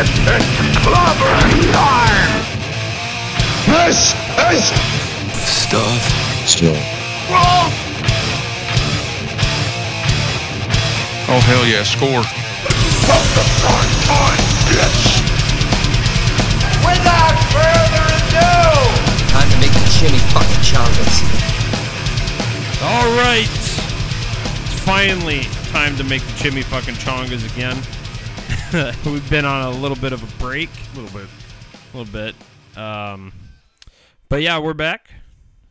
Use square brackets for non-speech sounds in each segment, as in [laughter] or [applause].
This is clobbering time! This is Stuff. Still. wrong! Oh hell yeah, score. From the front on, bitch! Without further ado! Time to make the chimney fucking chongas. All right. It's finally time to make the chimney fucking chongas again. [laughs] We've been on a little bit of a break, a little bit, a little bit. Um, but yeah, we're back.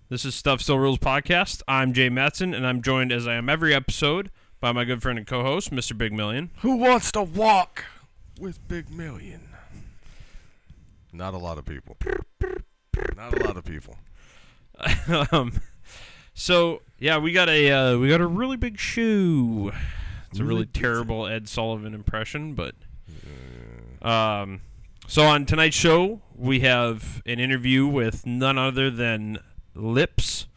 This is Stuff Still Rules podcast. I'm Jay Matson, and I'm joined as I am every episode by my good friend and co-host, Mr. Big Million. Who wants to walk with Big Million? Not a lot of people. Not a lot of people. [laughs] um, so yeah, we got a uh, we got a really big shoe. It's a really terrible Ed Sullivan impression, but um, so on tonight's show we have an interview with none other than Lips,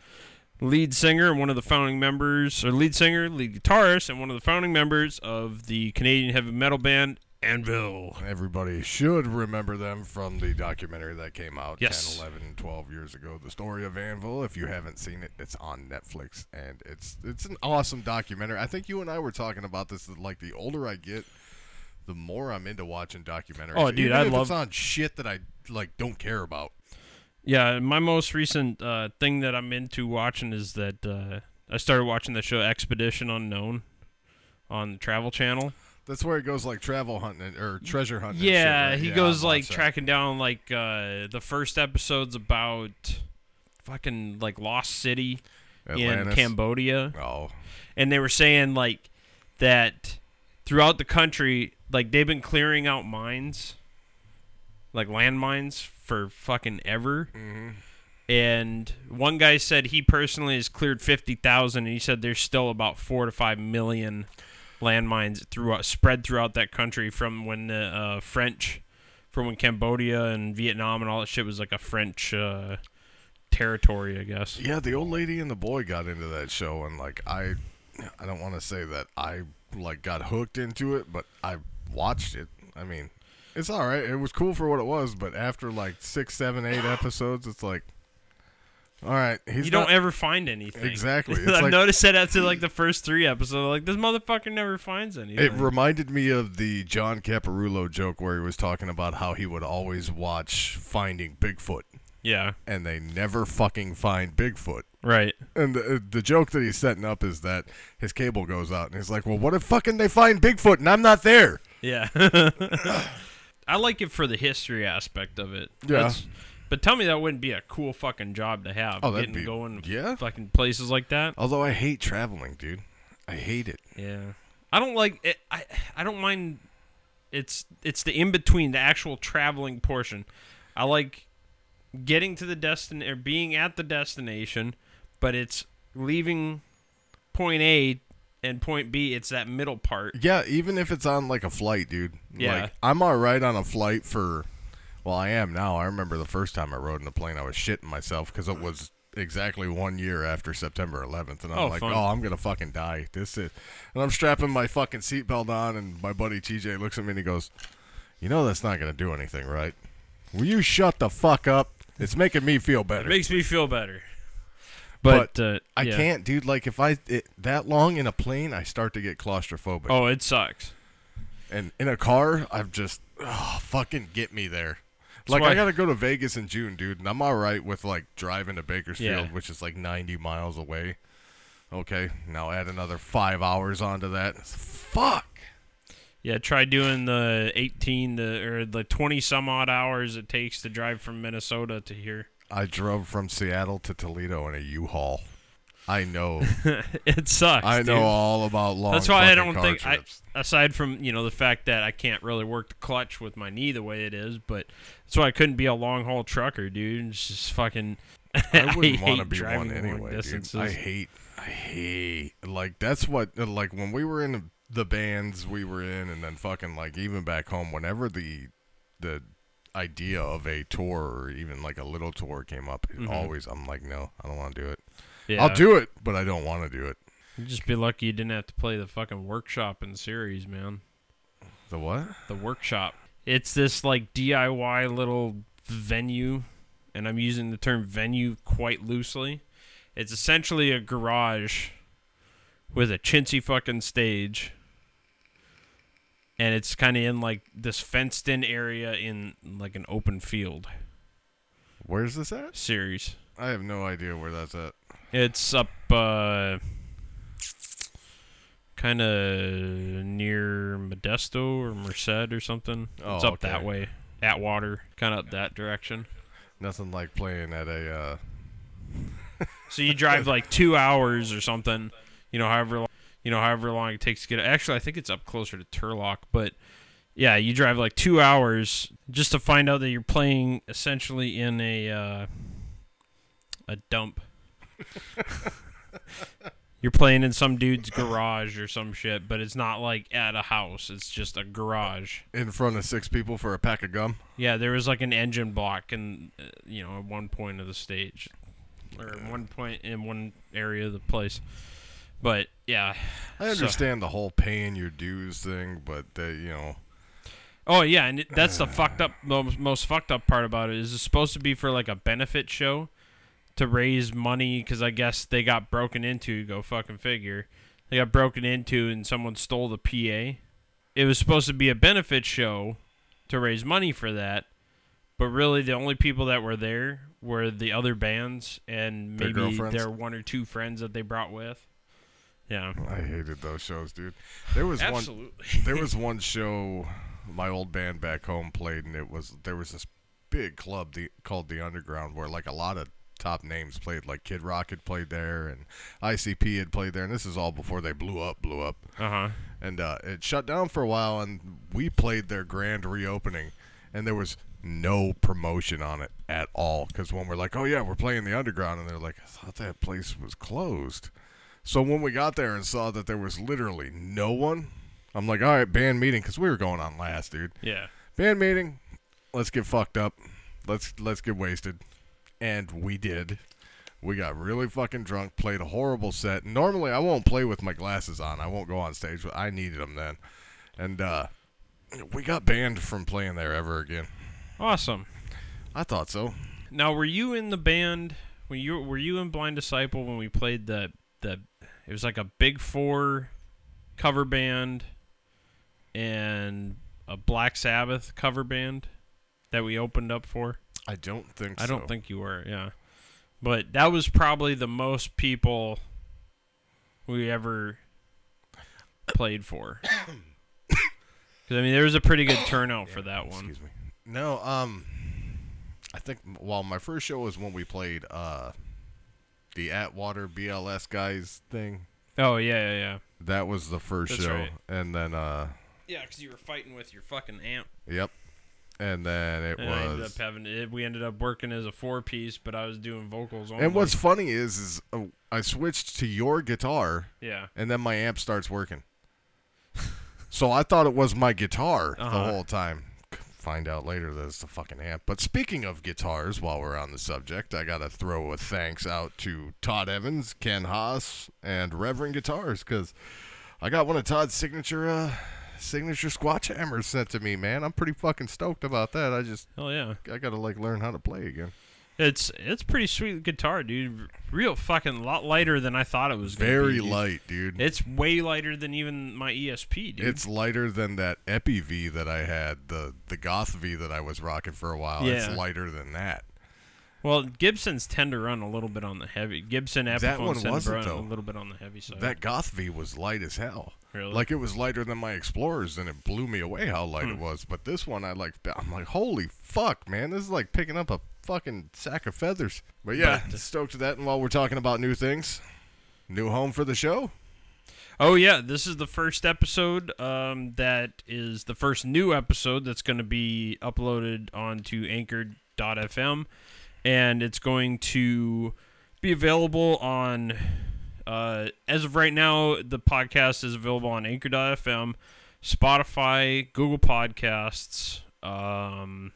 lead singer and one of the founding members, or lead singer, lead guitarist, and one of the founding members of the Canadian heavy metal band Anvil. Everybody should remember them from the documentary that came out Yes. 10, 11, 12 years ago. The story of Anvil. If you haven't seen it, it's on Netflix, and it's it's an awesome documentary. I think you and I were talking about this. Like the older I get, the more I'm into watching documentaries. Oh, dude, Even I if love- it's on shit that I like don't care about. Yeah, my most recent uh, thing that I'm into watching is that uh, I started watching the show Expedition Unknown on the Travel Channel. That's where it goes like travel hunting or treasure hunting. and shit, Yeah, right? he Yeah, goes like tracking down like uh, the first episode's about fucking like Lost City in Cambodia, Oh, and they were saying like that throughout the country, like they've been clearing out mines, like landmines for fucking ever. And one guy said he personally has cleared fifty thousand, and he said there's still about four to five million landmines throughout spread throughout that country from when the uh, French, from when Cambodia and Vietnam and all that shit was like a French uh, territory, I guess. Yeah, the old lady and the boy got into that show, and like I, I don't want to say that I like got hooked into it, but I watched it. I mean, it's all right. It was cool for what it was, but after like six, seven, eight [sighs] episodes, it's like, all right, he's you not, don't ever find anything. Exactly. [laughs] It's I've like- noticed that after like the first three episodes, like this motherfucker never finds anything. It reminded me of the John Caparulo joke where he was talking about how he would always watch Finding Bigfoot, yeah, and they never fucking find Bigfoot. right. And the, uh, the joke that he's setting up is that his cable goes out, and he's like, "Well, what if fucking they find Bigfoot and I'm not there?" Yeah. [laughs] I like it for the history aspect of it. Yeah. That's- but tell me that wouldn't be a cool fucking job to have. Oh, that'd getting be- going yeah. fucking places like that. Although I hate traveling, dude. I hate it. Yeah. I don't like it I I don't mind it's it's the in between the actual traveling portion. I like getting to the destin or being at the destination, but it's leaving point A and point B. It's that middle part. Yeah, even if it's on like a flight, dude. Yeah. Like I'm all right on a flight for. Well, I am now. I remember the first time I rode in a plane, I was shitting myself because it was exactly one year after September 11th, and I'm Oh, like, fun. oh, I'm gonna fucking die. This is, and I'm strapping my fucking seatbelt on, and my buddy TJ looks at me and he goes, "You know that's not gonna do anything, right? Will you shut the fuck up? It's making me feel better." It makes me feel better. But, uh, I yeah. can't, dude. Like if I it, that long in a plane, I start to get claustrophobic. Oh, it sucks. And in a car, I've just oh, fucking get me there. Like I gotta go to Vegas in June, dude, and I'm all right with like driving to Bakersfield, Yeah. which is like 90 miles away. Okay, now add another five hours onto that. Fuck. Yeah, try doing the 18 the or the 20 some odd hours it takes to drive from Minnesota to here. I drove from Seattle to Toledo in a U-Haul. I know. [laughs] it sucks. I know dude. all about long. That's why I don't think I, aside from, you know, the fact that I can't really work the clutch with my knee the way it is, but that's why I couldn't be a long haul trucker, dude. It's just fucking [laughs] I wouldn't want to be one anyway, dude. I hate, I hate, like that's what, like when we were in the bands we were in, and then fucking like even back home, whenever the the idea of a tour or even like a little tour came up, it always I'm like, no, I don't want to do it. Mm-hmm. Yeah. I'll do it, but I don't want to do it. You'd just be lucky you didn't have to play the fucking workshop in the series, man. The what? The workshop. It's this like DIY little venue, and I'm using the term venue quite loosely. It's essentially a garage with a chintzy fucking stage. And it's kind of in like this fenced in area in like an open field Where's this at? series. I have no idea where that's at. It's up uh kind of near Modesto or Merced or something. it's Oh, up that okay. way. Atwater, kind of up that direction. Nothing like playing at a. Uh, [laughs] So you drive like 2 hours or something, you know, however long, you know, however long it takes to get Actually, I think it's up closer to Turlock, but yeah, you drive like 2 hours just to find out that you're playing essentially in a uh a dump. [laughs] You're playing in some dude's garage or some shit, but it's not like at a house. It's just a garage. in front of six people for a pack of gum. Yeah, there was like an engine block and uh, you know, at one point of the stage, or at one point in one area of the place. But yeah, I So- understand the whole paying your dues thing, but they, you know, oh yeah, and it, that's the fucked up, [sighs] most, most fucked up part about it is it's supposed to be for like a benefit show to raise money because I guess they got broken into. Go fucking figure. They got broken into and someone stole the PA. It was supposed to be a benefit show to raise money for that, but really the only people that were there were the other bands and maybe girlfriends? their one or two friends that they brought with. Yeah, I hated those shows, dude. There was one. There was [laughs] one show my old band back home played, and it was there was this big club the, called the Underground where like a lot of top names played. Like Kid Rock had played there, and ICP had played there, and this is all before they blew up. Blew up. Uh huh. and uh, it shut down for a while and we played their grand reopening and there was no promotion on it at all because when we're like oh yeah we're playing the underground and they're like i thought that place was closed so when we got there and saw that there was literally no one i'm like all right band meeting because we were going on last dude Yeah. band meeting let's get fucked up let's let's get wasted and we did we got really fucking drunk played a horrible set normally i won't play with my glasses on i won't go on stage but i needed them then and uh we got banned from playing there ever again Awesome. i thought so Now, were you in the band? When you were you in Blind Disciple when we played the the? It was like a Big Four cover band and a Black Sabbath cover band that we opened up for. i don't think I don't think you were. Yeah, but that was probably the most people we ever played for. [coughs] Because I mean, there was a pretty good turnout for that one. excuse me no um i think well my first show was when we played uh the atwater bls guys thing Oh yeah, yeah, yeah. that was the first That's show right. and then uh Yeah, because you were fighting with your fucking amp. Yep. And then it And I ended was. up having it, we ended up working as a four piece, but I was doing vocals only. And what's funny is, is uh, I switched to your guitar, yeah, and then my amp starts working. [laughs] so I thought it was my guitar Uh-huh. the whole time. Find out later that it's the fucking amp. But speaking of guitars, while we're on the subject, I gotta throw a thanks out to Todd Evans, Ken Haas, and Reverend Guitars because I got one of Todd's signature uh, signature squatch hammers sent to me. Man, I'm pretty fucking stoked about that. I just hell yeah. I gotta like learn how to play again. It's it's pretty sweet guitar, dude. Real fucking lot lighter than I thought it was. Gonna Very be, dude. light, dude. It's way lighter than even my ESP, dude. It's lighter than that Epi V that I had, the the Goth V that I was rocking for a while. Yeah. It's lighter than that. well, Gibsons tend to run a little bit on the heavy. Gibson Epiphones That one wasn't, run though. a little bit on the heavy side. That Goth V was light as hell. Really? Like it was lighter than my Explorers, and it blew me away how light Hmm. it was. But this one, I like. I'm like, holy fuck, man! This is like picking up a fucking sack of feathers. But yeah, But- stoked to that. And while we're talking about new things, new home for the show. Oh yeah, this is the first episode. Um, that is the first new episode that's going to be uploaded onto Anchor.fm, and it's going to be available on. Uh, as of right now, the podcast is available on Anchor.fm, Spotify, Google Podcasts. Um,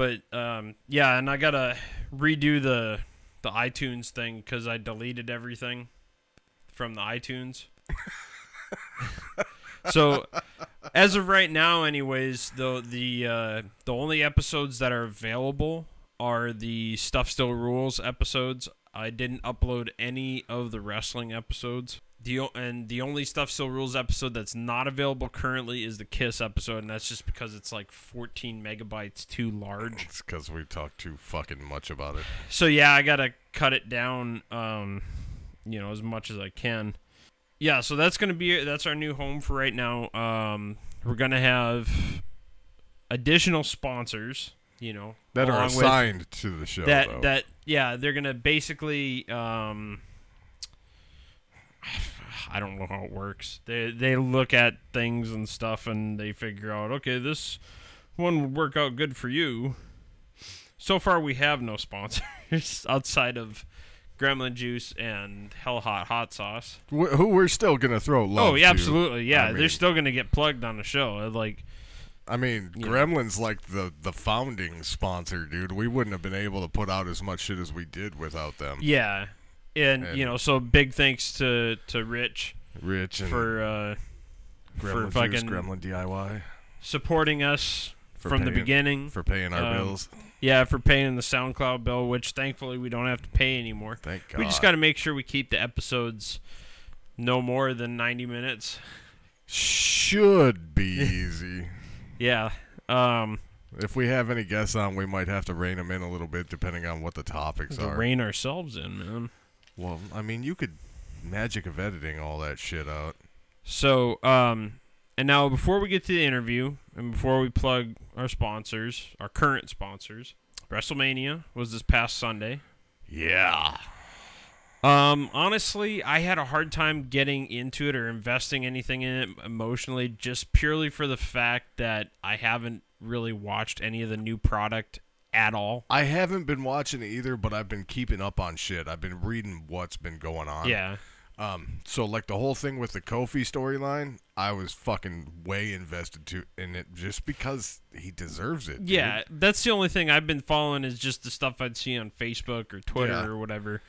but um, yeah, and I gotta redo the the iTunes thing because I deleted everything from the iTunes. [laughs] so as of right now, anyways, the the uh, the only episodes that are available are the Stuff Still Rules episodes. I didn't upload any of the wrestling episodes. The and the only Stuff Still Rules episode that's not available currently is the Kiss episode, and that's just because it's like 14 megabytes too large. It's because we talk too fucking much about it. So yeah, I gotta cut it down, um, you know, as much as I can. Yeah, so that's gonna be that's our new home for right now. Um, we're gonna have additional sponsors, you know, That are assigned to the show. that though. that yeah, they're gonna basically um, [sighs] I don't know how it works. They they look at things and stuff and they figure out okay, this one would work out good for you. So far, we have no sponsors [laughs] outside of Gremlin Juice and Hell Hot Hot Sauce. Wh- who we're still gonna throw love. oh yeah, to. absolutely, yeah. I they're still gonna get plugged on the show. Uh, like I mean, know. Gremlin's like the the founding sponsor, dude. We wouldn't have been able to put out as much shit as we did without them. yeah, and, And- you know, so big thanks to to Rich Rich and for uh, Gremlin for fucking Juice, Gremlin DIY supporting us from the beginning. for paying our Um, bills. yeah, for paying the SoundCloud bill, which thankfully we don't have to pay anymore. Thank God. We just got to make sure we keep the episodes no more than 90 minutes. should be [laughs] easy. Yeah. Um, If we have any guests on, we might have to rein them in a little bit, depending on what the topics to are. rein ourselves in, man. Well, I mean, you could magic of editing all that shit out. So, um, and now before we get to the interview and before we plug our sponsors, our current sponsors, WrestleMania was this past Sunday. Yeah. Um, honestly, I had a hard time getting into it or investing anything in it emotionally, just purely for the fact that I haven't really watched any of the new product at all. I haven't been watching it either, but I've been keeping up on shit. I've been reading what's been going on. Yeah. Um. So like the whole thing with the Kofi storyline, I was fucking way invested to in it just because he deserves it. dude. Yeah, that's the only thing I've been following is just the stuff I'd see on Facebook or Twitter Yeah. or whatever.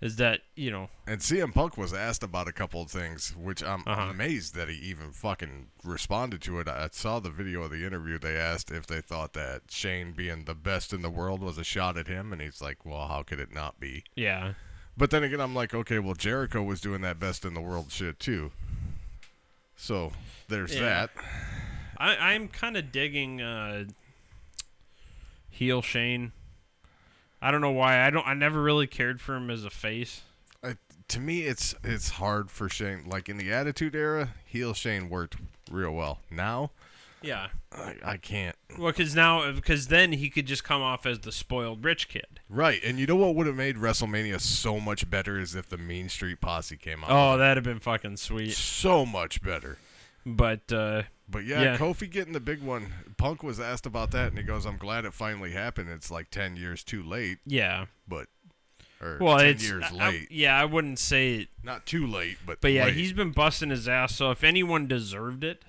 Is that you know? And CM Punk was asked about a couple of things, which I'm Uh-huh. amazed that he even fucking responded to it. I saw the video of the interview. They asked if they thought that Shane being the best in the world was a shot at him, and he's like, "Well, how could it not be?" Yeah, But then again, I'm like, okay, well, Jericho was doing that best in the world shit too. So there's Yeah. that. I I'm kind of digging uh, heel Shane. I don't know why. I don't. I never really cared for him as a face. I, to me, it's it's hard for Shane. Like in the Attitude Era, heel Shane worked real well. Now, Yeah. I, I can't. Well, because now, because then he could just come off as the spoiled rich kid. Right, and you know what would have made WrestleMania so much better is if the Mean Street Posse came out. Oh, that'd have been fucking sweet. so much better. But uh, But yeah, Yeah. Kofi getting the big one. Punk was asked about that, and he goes, "I'm glad it finally happened. It's like ten years too late, yeah. but or Well, ten it's years I- I- late. yeah, I wouldn't say it, Not too late, but but yeah, late. he's been busting his ass. So if anyone deserved it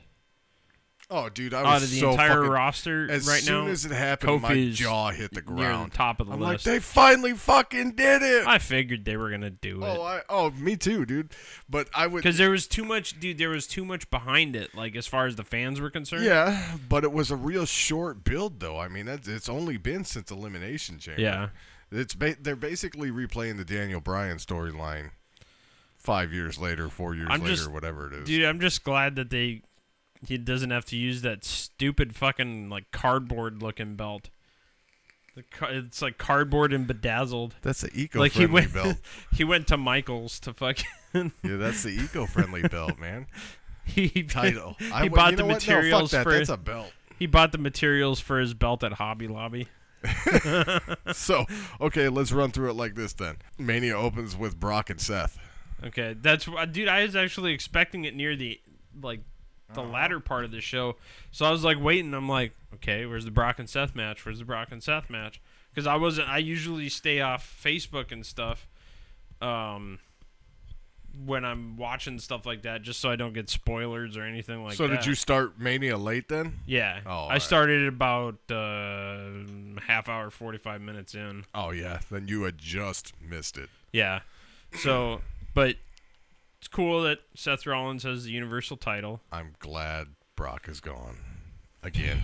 Oh, dude, I was out of the so entire fucking, roster As right now, as it happened, my Kofi's jaw hit the ground. the top of the I'm like, they finally fucking did it. I figured they were gonna do it. oh, I, oh, me too, dude. But I would. because there was too much, dude. There was too much behind it, like as far as the fans were concerned. Yeah, but it was a real short build, though. I mean, that's, it's only been since Elimination Chamber. Yeah. it's ba- they're basically replaying the Daniel Bryan storyline five years later, four years I'm later, just- whatever it is. Dude, I'm just glad that they he doesn't have to use that stupid fucking like cardboard looking belt. The ca- it's like cardboard and bedazzled. that's the eco-friendly Like he went belt. [laughs] he went to Michaels to fucking [laughs] Yeah, that's the eco-friendly belt, man. [laughs] he Title. he I, bought the what? No, materials that. for That's a belt. he bought the materials for his belt at Hobby Lobby. So, okay, let's run through it like this then. Mania opens with Brock and Seth. Okay, that's dude. I was actually expecting it near the like the latter part of the show, so I was like waiting. I'm like, okay, where's the Brock and Seth match? Where's the Brock and Seth match? Because I wasn't. I usually stay off Facebook and stuff, um, when I'm watching stuff like that, just so I don't get spoilers or anything like so that. So, did you start Mania late then? Yeah, Oh, I alright. started about uh, half hour, forty five minutes in. Oh yeah, then you had just missed it. Yeah. So, but it's cool that Seth Rollins has the Universal title. I'm glad Brock is gone again.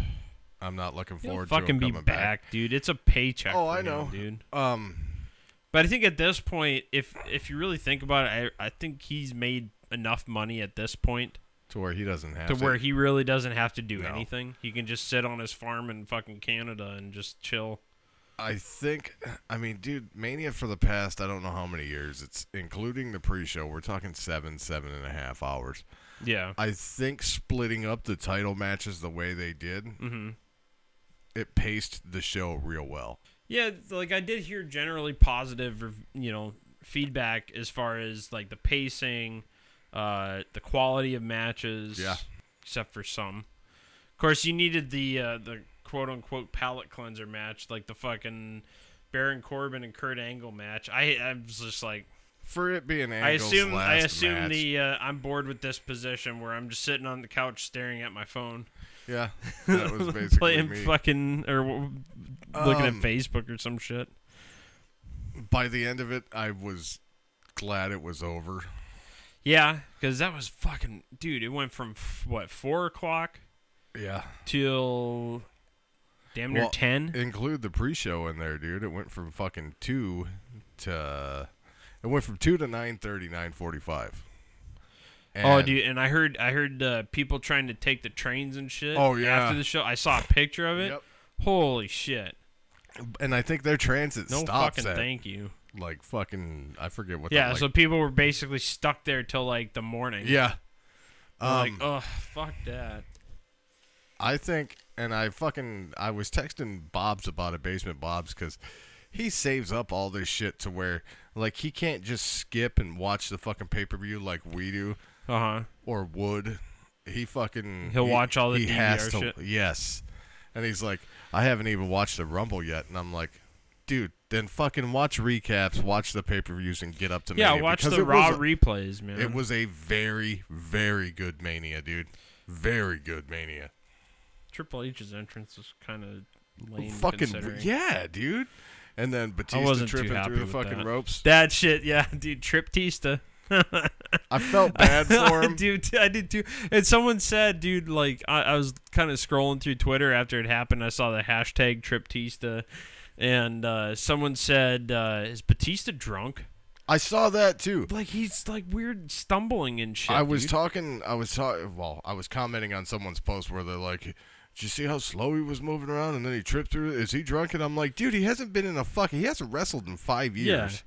I'm not looking He'll forward fucking to be him back, coming back. dude. It's a paycheck. Oh, I him, know. dude. Um, But I think at this point, if if you really think about it, I I think he's made enough money at this point to where he doesn't have to to. where he really doesn't have to do No. anything. He can just sit on his farm in fucking Canada and just chill. I think, I mean, dude, Mania for the past, I don't know how many years. It's including the pre-show. We're talking seven, seven and a half hours. Yeah. I think splitting up the title matches the way they did, Mm-hmm. it paced the show real well. Yeah, like I did hear generally positive, you know, feedback as far as like the pacing, uh, the quality of matches. Yeah. Except for some. Of course, you needed the uh, the quote unquote palate cleanser match, like the fucking Baron Corbin and Kurt Angle match. I I was just like, For it being I Angle's assume I assume match, the uh, I'm bored with this position where I'm just sitting on the couch staring at my phone, yeah, [laughs] that was basically [laughs] playing me. fucking or w- looking Um, at Facebook or some shit. By the end of it, I was glad it was over. Yeah, because that was fucking dude. It went from f- what four o'clock Yeah, till damn near Well, ten. include the pre-show in there, dude. It went from fucking two to it went from two to nine thirty, nine forty-five. Oh, dude, and I heard I heard uh, people trying to take the trains and shit. Oh, yeah. After the show, I saw a picture of it. Yep. Holy shit! And I think their transit No stops fucking at thank you. like fucking I forget what. Yeah, the, like, so people were basically stuck there till like the morning. yeah. Um, like, oh fuck that. I think, and I fucking, I was texting Bob's about it, Basement Bob's, because he saves up all this shit to where, like, he can't just skip and watch the fucking pay per view like we do Uh huh. or would. He fucking He'll he- watch all the he has to, shit? Yes, and he's like, I haven't even watched the Rumble yet, and I'm like, dude, then fucking watch recaps, watch the pay per views, and get up to Yeah, Mania, watch because the raw a- replays, man. It was a very, very good Mania, dude. Very good Mania. Triple H's entrance was kind of lame. fucking yeah, dude. And then Batista tripping through the fucking that. ropes. That shit, yeah, [laughs] dude. Triptista. I felt [laughs] bad for him. dude. I did too. And someone said, dude, like I, I was kind of scrolling through Twitter after it happened. I saw the hashtag Triptista, and uh, someone said, uh, "Is Batista drunk?" I saw that too. Like he's like weird stumbling and shit. I was dude. talking. I was talking. Well, I was commenting on someone's post where they're like, "Did you see how slow he was moving around and then he tripped through? Is he drunk?" And I'm like, "Dude, he hasn't been in a fucking. He hasn't wrestled in five years. Yeah. years."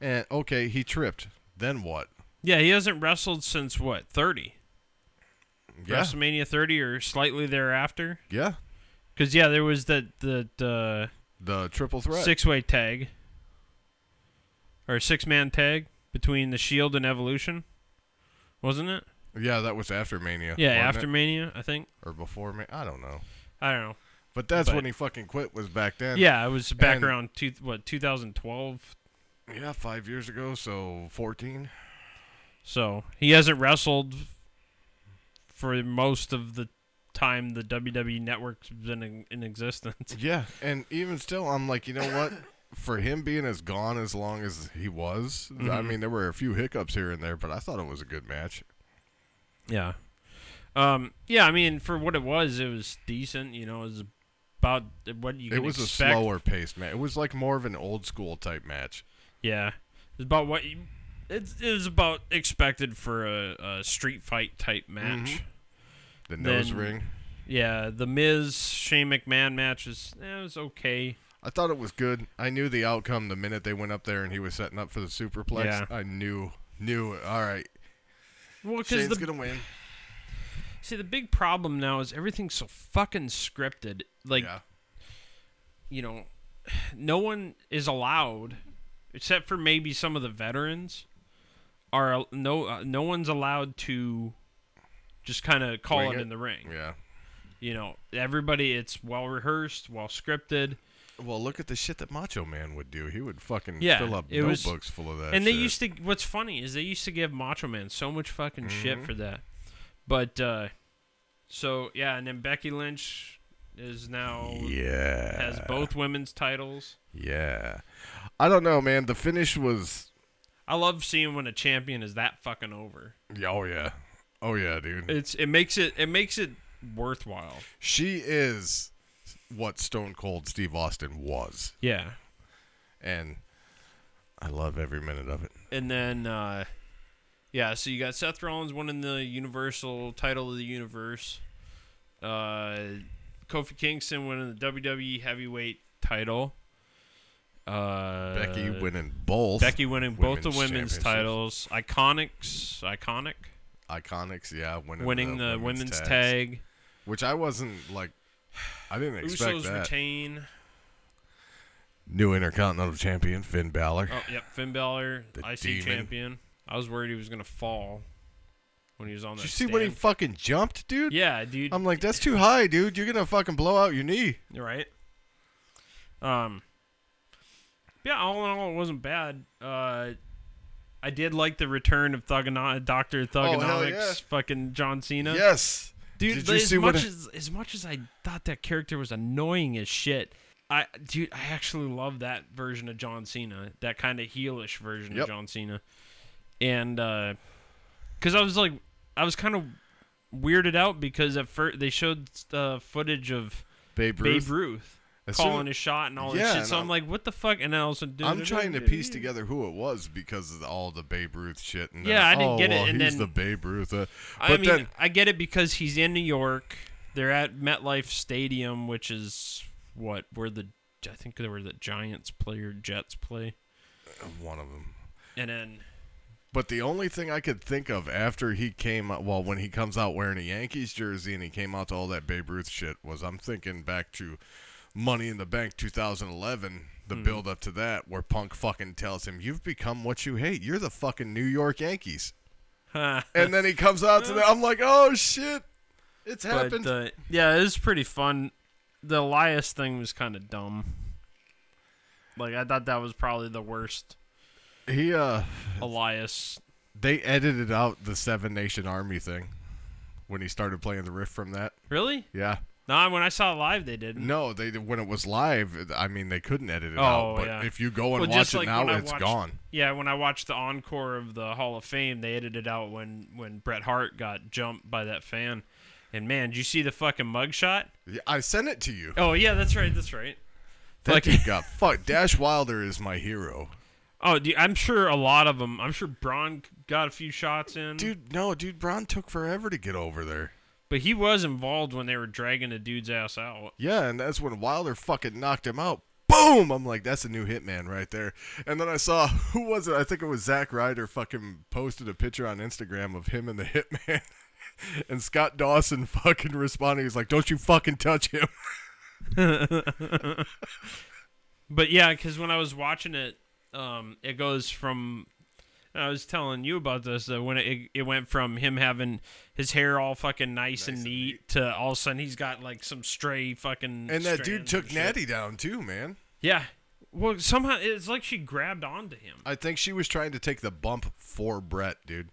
And okay, he tripped. Then what? Yeah, he hasn't wrestled since what thirty. Yeah, WrestleMania 30 or slightly thereafter. yeah. Because yeah, there was that that uh, The triple threat. six way tag or six man tag between the Shield and Evolution, wasn't it? Yeah, that was after Mania. Yeah, after it? Mania, I think. or before Mania. I don't know. I don't know. But that's But- when he fucking quit. Was back then. Yeah, it was back And- around two, what 2012. Yeah, five years ago. So fourteen. So he hasn't wrestled for most of the time the WWE network's been in, in existence. [laughs] Yeah, and even still, I'm like, you know what? [coughs] For him being as gone as long as he was, I Mhm. mean, there were a few hiccups here and there, but I thought it was a good match. Yeah. Um. Yeah. I mean, for what it was, it was decent. You know, it was about what you. It was expect. a slower paced match. It was like more of an old school type match. Yeah, it's about what you. It's it was about expected for a, a street fight type match. The nose Then- ring. Yeah, the Miz Shane McMahon match was eh, it was okay. I thought it was good. I knew the outcome the minute they went up there and he was setting up for the superplex. Yeah. I knew, knew. All right, Well, because Shane's the gonna win. see the big problem now is everything's so fucking scripted. Like yeah, you know, no one is allowed, except for maybe some of the veterans, are no uh, no one's allowed to just kind of call it it? in the ring. yeah. You know, everybody it's well rehearsed, well scripted, Well, look at the shit that Macho Man would do. He would fucking Yeah, fill up it was- notebooks full of that. and they used to. What's funny is they used to give Macho Man so much fucking shit Mhm. for that, but uh so yeah, and then Becky Lynch is now Yeah. has both women's titles. Yeah. I don't know, man. The finish was. I love seeing when a champion is that fucking over. Yeah, Oh yeah. Oh yeah, dude. It's it makes it it makes it worthwhile. She is what Stone Cold Steve Austin was, Yeah. and I love every minute of it. And then, uh, yeah, so you got Seth Rollins winning the Universal title of the universe. Uh, Kofi Kingston winning the WWE Heavyweight title. Uh, Becky winning both. Becky winning both the women's women's titles. Iconics, iconic, Iconics, yeah, winning, winning the, women's, tags, tag. which I wasn't like. I didn't expect Usos that. retain. New Intercontinental Champion Finn Balor. Oh, yep, Finn Balor, The IC demon. champion. I was worried he was gonna fall when he was on Did that. you see when he stand. fucking jumped, dude? Yeah, dude. I'm like, that's too high, dude. You're gonna fucking blow out your knee. You're right. Um. Yeah, all in all, it wasn't bad. Uh, I did like the return of Doctor Oh, hell Thuganomics, yeah. fucking John Cena. Yes. Dude. As much as as much as I thought that character was annoying as shit, I dude, I actually love that version of John Cena, that kind of heelish version Yep. of John Cena, and uh, because I was like, I was kind of weirded out because at first they showed the footage of Babe Ruth. Babe Ruth As calling his shot and all that shit. So I'm, I'm- like, what the fuck? And then all of a sudden, I'm trying to piece together who it was because of all the Babe Ruth shit. And Yeah, I didn't oh, get it, and he's then- the Babe Ruth. Uh, I mean, then, I get it because he's in New York. They're at MetLife Stadium, which is what where the I think they were the Giants play or Jets play, one of them. and then But the only thing I could think of after he came well, when he comes out wearing a Yankees jersey and he came out to all that Babe Ruth shit, was I'm thinking back to Money in the Bank 2011, the Hmm. build up to that, where Punk fucking tells him, You've become what you hate. You're the fucking New York Yankees. [laughs] and then he comes out to that. I'm like, Oh shit. It's happened. But, uh, yeah, it was pretty fun. The Elias thing was kind of dumb. Like I thought that was probably the worst he, uh, Elias. they edited out the Seven Nation Army thing when he started playing the riff from that. Really? Yeah. No, when I saw it live, they didn't. No, they when it was live. I mean, they couldn't edit it Oh, out. But yeah. if you go and Well, watch just it like now, it's watched- gone. Yeah, when I watched the encore of the Hall of Fame, they edited out when when Bret Hart got jumped by that fan. And man, did you see the fucking mugshot? Yeah, I sent it to you. Oh yeah, that's right, that's right. That like- got fucked. Dash Wilder is my hero, Oh, dude, I'm sure a lot of them. I'm sure Braun got a few shots in, dude. No, dude, Braun took forever to get over there. But he was involved when they were dragging a dude's ass out. Yeah, and that's when Wilder fucking knocked him out. Boom! I'm like, that's a new hitman right there. And then I saw [laughs] who was it? I think it was Zack Ryder. Fucking posted a picture on Instagram of him and the [laughs] hitman. And Scott Dawson [laughs] fucking responding. He's like, "Don't you fucking touch him." But yeah, because when I was watching it, um, it goes from. I was telling you about this that when it, it went from him having his hair all fucking nice, and, and neat to all of a sudden he's got like some stray fucking. And that dude took. Natty down too, man. Yeah. Well, somehow it's like she grabbed onto him. I think she was trying to take the bump for Bret, dude.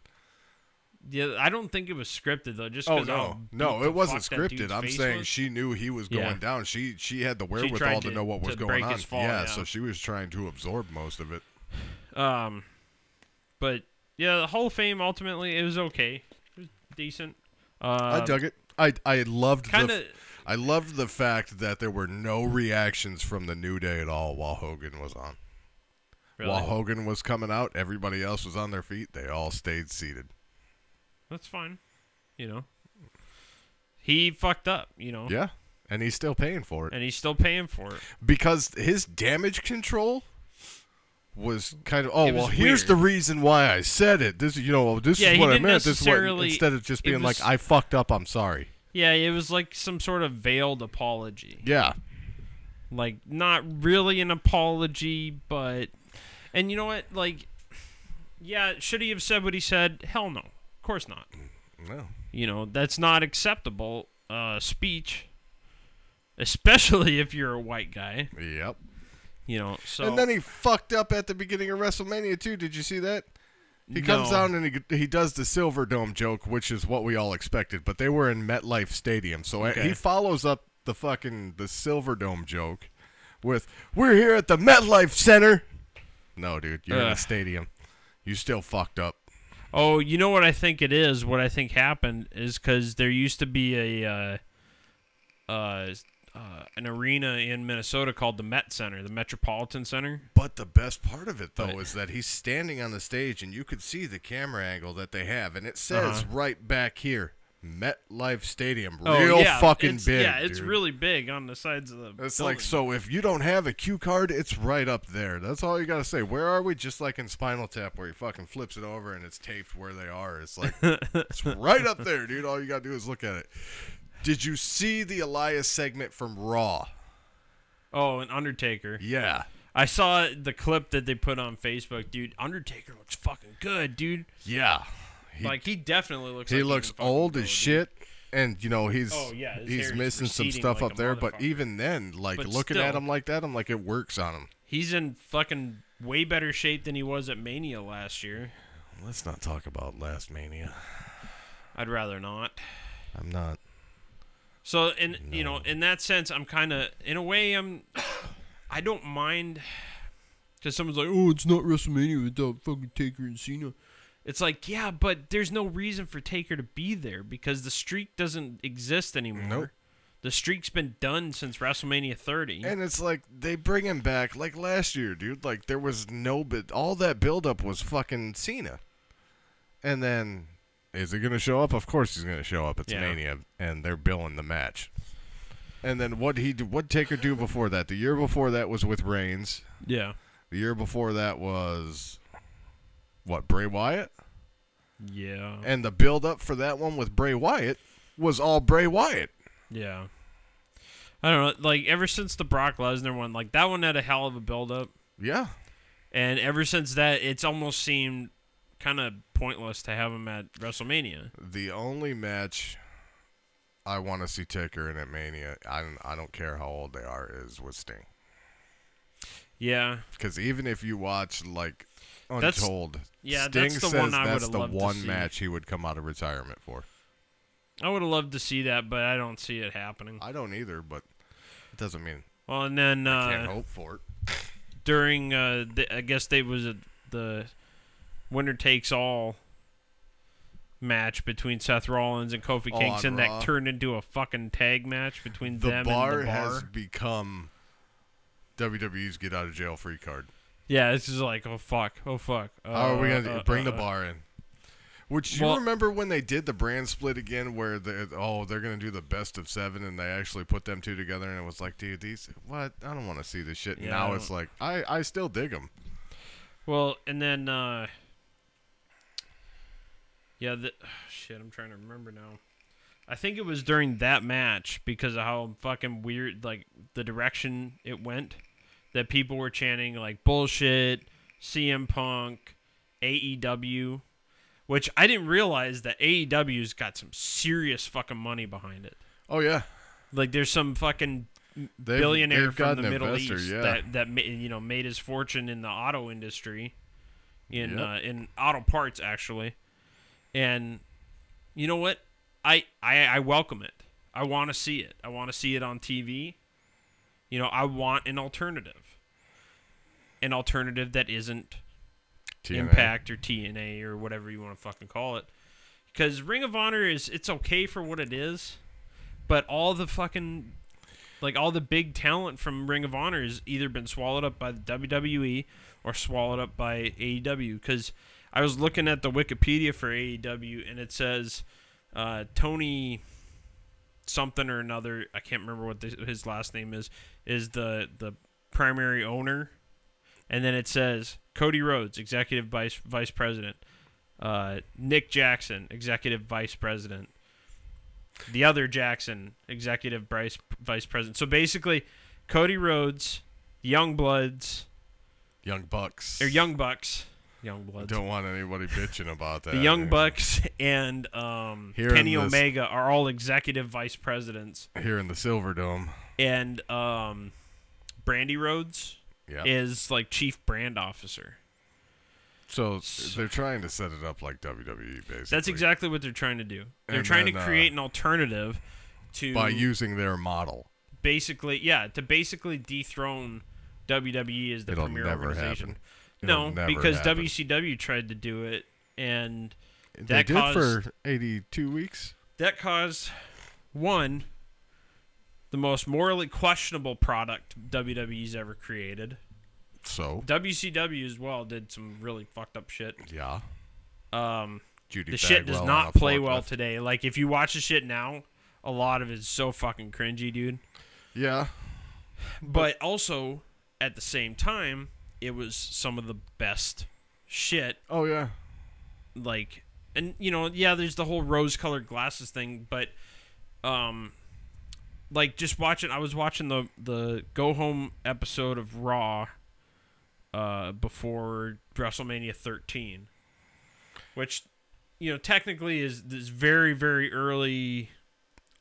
Yeah, I don't think it was scripted though. Just Oh no, no, it wasn't fuck that dude's scripted. I'm saying was. she knew he was going Yeah. down. She she had the wherewithal to, to- know what was going on. yeah, yeah. so she was trying to absorb most of it. Um, but yeah, the Hall of Fame ultimately it was okay. It was decent. Uh, I dug it. I I loved Kind the. I loved the fact that there were no reactions from the New Day at all while Hogan was on. Really? While Hogan was coming out, everybody else was on their feet. They all stayed seated. That's fine. You know. He fucked up, you know. Yeah, and he's still paying for it And he's still paying for it. because his damage control was kind of oh well here's weird. the reason why I said it this you know this Yeah, is what I meant this is what instead of just being was- like I fucked up I'm sorry Yeah, it was like some sort of veiled apology. yeah Like not really an apology, but and you know what? Like yeah, should he have said what he said? Hell no. Of course not. no You know, that's not acceptable uh speech. Especially [laughs] if you're a white guy. yep You know, so and then he fucked up at the beginning of WrestleMania too did you see that he comes No. down and he, he does the Silver Dome joke, which is what we all expected, but they were in MetLife Stadium. So Okay. he follows up the fucking the Silver Dome joke with "We're here at the MetLife Center." No, dude, you're in a stadium. You still fucked up. Oh, you know what I think it is? What I think happened is because there used to be a uh, uh, uh, an arena in Minnesota called the Met Center, the Metropolitan Center. But the best part of it, though, Right. is that he's standing on the stage and you could see the camera angle that they have, and it says Uh-huh. right back here, MetLife Stadium, Oh, real yeah, fucking it's- big. Yeah, it's dude. really big on the sides of the. It's building. like so. If you don't have a cue card, it's right up there. That's all you gotta say. Where are we? Just like in Spinal Tap, where he fucking flips it over and it's taped where they are. It's like [laughs] it's right up there, dude. All you gotta do is look at it. Did you see the Elias segment from Raw? Oh, an Undertaker. Yeah, I saw the clip that they put on Facebook, dude. Undertaker looks fucking good, dude. yeah. He, like he definitely looks. he like looks old as shit. And you know he's Oh, yeah, he's missing some stuff like up there, but even then, like But looking at him like that, I'm like it works on him. He's in fucking way better shape than he was at Mania last year. Let's not talk about Last Mania. I'd rather not. I'm not. So in you know in that sense, I'm kind of in a way I'm I don't mind because someone's like, oh, it's not WrestleMania without fucking Taker and Cena. It's like, yeah, but there's no reason for Taker to be there because the streak doesn't exist anymore. Nope. The streak's been done since WrestleMania 30. And it's like they bring him back like last year, dude. Like there was no bit. All that buildup was fucking Cena. And then, is he gonna show up? Of course he's gonna show up. It's Yeah. Mania, and they're billing the match. And then what he do, what Taker do before that? The year before that was with Reigns. yeah. The year before that was what Bray Wyatt. Yeah. And the build up for that one with Bray Wyatt was all Bray Wyatt. Yeah. I don't know. Like ever since the Brock Lesnar one, like that one had a hell of a build up, Yeah. and ever since that, it's almost seemed kind of pointless to have him at WrestleMania. The only match I want to see Taker in at Mania, I don't, I don't care how old they are, is with Sting. Yeah. Because even if you watch like That's- Untold, yeah, Sting that's the says one I that's the one match he would come out of retirement for. I would have loved to see that, but I don't see it happening. I don't either, but it doesn't mean Well, and then I can't uh, hope for it. [laughs] during, uh, the, I guess they was a, the winner takes all match between Seth Rollins and Kofi Oh, on Kingston Raw? that turned into a fucking tag match between The them bar, and the bar. has become WWE's get out of jail free card. Yeah, it's just like, oh fuck, oh fuck. Uh, How are we gonna uh, bring uh, the uh. bar in? Which you Well- remember when they did the brand split again, where the oh they're gonna do the best of seven, and they actually put them two together, and it was like, dude, these what? I don't want to see this shit. Yeah, now it's like I I still dig them. Well, and then, uh, yeah, the, [sighs] shit, I'm trying to remember now. I think it was during that match because of how fucking weird, like, the direction it went, that people were chanting, like, bullshit, CM Punk, AEW, which I didn't realize that AEW's got some serious fucking money behind it. Oh yeah, Like, there's some fucking they've, billionaire they've from the Middle investor, East yeah. that that you know made his fortune in the auto industry, in Yep. uh, in auto parts actually, and you know what, I I, I welcome it. I want to see it. I want to see it on TV. You know, I want an alternative, an alternative that isn't TNA. Impact or TNA or whatever you want to fucking call it. Because Ring of Honor is it's okay for what it is, but all the fucking like all the big talent from Ring of Honor has either been swallowed up by the WWE or swallowed up by AEW. Because I was looking at the Wikipedia for AEW and it says uh, Tony something or another. I can't remember what this, his last name is. Is the the primary owner, and then it says Cody Rhodes, executive vice vice president. Uh, Nick Jackson, executive vice president. The other Jackson, executive vice vice president. So basically, Cody Rhodes, Young Bloods, Young Bucks. or Young Bucks, Young Bloods. Don't want anybody bitching about that. the Young. Bucks and um, Here Kenny this- Omega are all executive vice presidents, here in the Silver Dome. and um, Brandi Rhodes Yeah. is like chief brand officer. so they're trying to set it up like WWE, basically. That's exactly what they're trying to do. They're And trying then, to uh, create an alternative to by using their model. basically, yeah, to basically dethrone WWE as the It'll premier organization. happen. No, because happen. WCW tried to do it and They that did caused for 82 weeks. that caused one the most morally questionable product WWE's ever created. So, WCW as well did some really fucked up shit. yeah. Um, Judy the shit does not play well forklift. today. Like if you watch the shit now, a lot of it's so fucking cringy, dude. Yeah. But also at the same time, it was some of the best shit. Oh, yeah. Like, and you know, yeah, there's the whole rose-colored glasses thing, but um, like just watching, I was watching the the go home episode of Raw, uh, before WrestleMania 13, which you know technically is this very very early,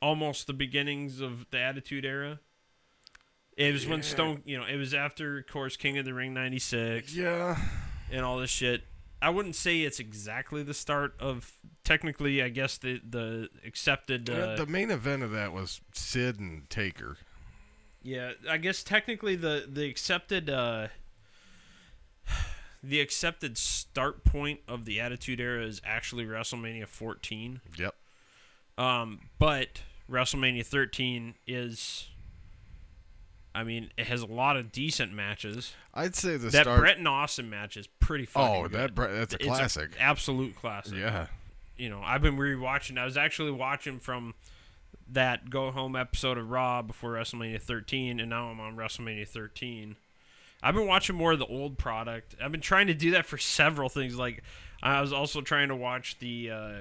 almost the beginnings of the Attitude Era. It was when Stone, you know, it was after, of course, King of the Ring '96 Yeah. and all this shit. I wouldn't say it's exactly the start of technically, I guess the the accepted. Uh, the main event of that was Sid and Taker. yeah, I guess technically the the accepted uh, the accepted start point of the Attitude Era is actually WrestleMania 14. Yep. Um, but WrestleMania 13 is. I mean, it has a lot of decent matches. I'd say the that start. Bret and Austin match is pretty fucking oh, good. that Bret, that's a It's classic. absolute classic. yeah. you know, I've been rewatching. I was actually watching from that go home episode of Raw before WrestleMania 13, and now I'm on WrestleMania 13. I've been watching more of the old product. I've been trying to do that for several things. Like I was also trying to watch the uh,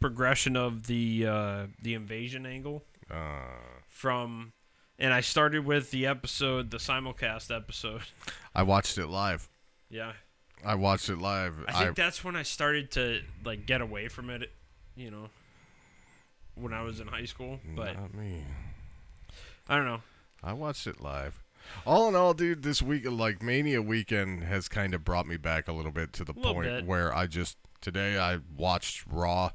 progression of the uh, the invasion angle Uh, from, and I started with the episode, the simulcast episode. [laughs] I watched it live. Yeah, I watched it live. I think that's when I started to like get away from it. You know, when I was in high school, but not me. I don't know. I watched it live. All in all, dude, this week, like Mania weekend, has kind of brought me back a little bit to the point bit. where I just today I watched Raw,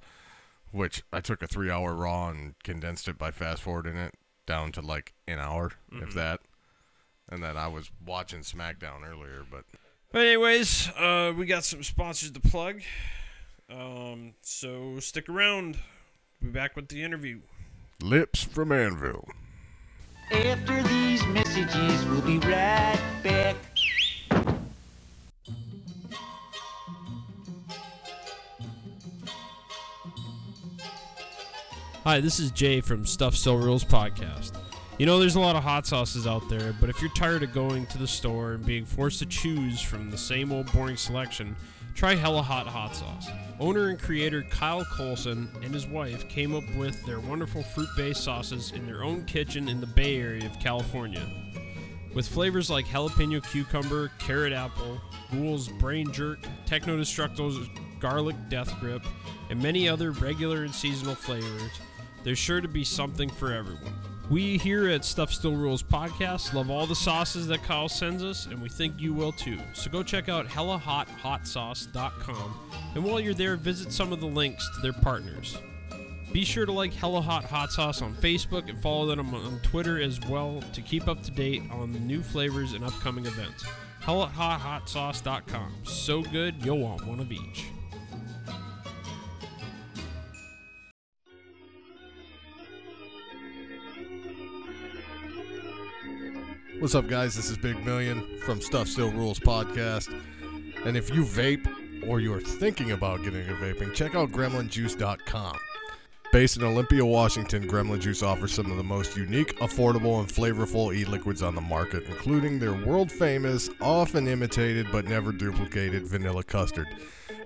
which I took a three-hour Raw and condensed it by fast forwarding it down to like an hour, Mm-hmm. if that. And then I was watching SmackDown earlier, but But anyways, uh, we got some sponsors to plug. Um, so stick around. We'll Be back with the interview. Lips from Anvil. After these messages, we'll be right back. Hi, this is Jay from Stuff Still Rules podcast. You know, there's a lot of hot sauces out there, but if you're tired of going to the store and being forced to choose from the same old boring selection, try Hella Hot Hot Sauce. Owner and creator Kyle Colson and his wife came up with their wonderful fruit based sauces in their own kitchen in the Bay Area of California. With flavors like jalapeno cucumber, carrot apple, Ghoul's brain jerk, Techno Destructo's garlic death grip, and many other regular and seasonal flavors, there's sure to be something for everyone. We here at Stuff Still Rules podcast love all the sauces that Kyle sends us, and we think you will too. So go check out HellaHotHotSauce.com, and while you're there, visit some of the links to their partners. Be sure to like Hella Hot Hot Sauce on Facebook and follow them on Twitter as well to keep up to date on the new flavors and upcoming events. HellaHotHotSauce.com. So good, you'll want one of each. What's up, guys? This is Big Million from Stuff Still Rules podcast. And if you vape or you're thinking about getting a vaping, check out gremlinjuice.com. Based in Olympia, Washington, Gremlin Juice offers some of the most unique, affordable, and flavorful e liquids on the market, including their world famous, often imitated but never duplicated vanilla custard.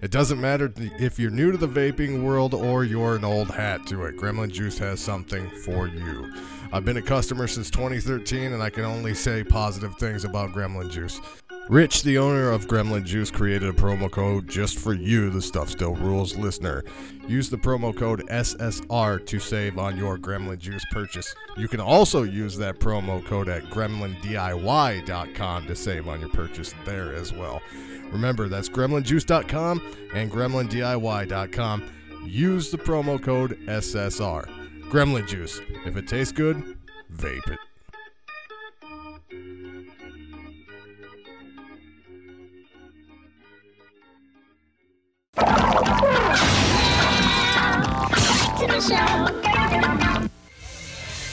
It doesn't matter if you're new to the vaping world or you're an old hat to it, Gremlin Juice has something for you. I've been a customer since 2013 and I can only say positive things about Gremlin Juice. Rich, the owner of Gremlin Juice, created a promo code just for you, the Stuff Still Rules listener. Use the promo code SSR to save on your Gremlin Juice purchase. You can also use that promo code at gremlindiy.com to save on your purchase there as well. Remember, that's gremlinjuice.com and gremlindiy.com. Use the promo code SSR. Gremlin Juice. If it tastes good, vape it.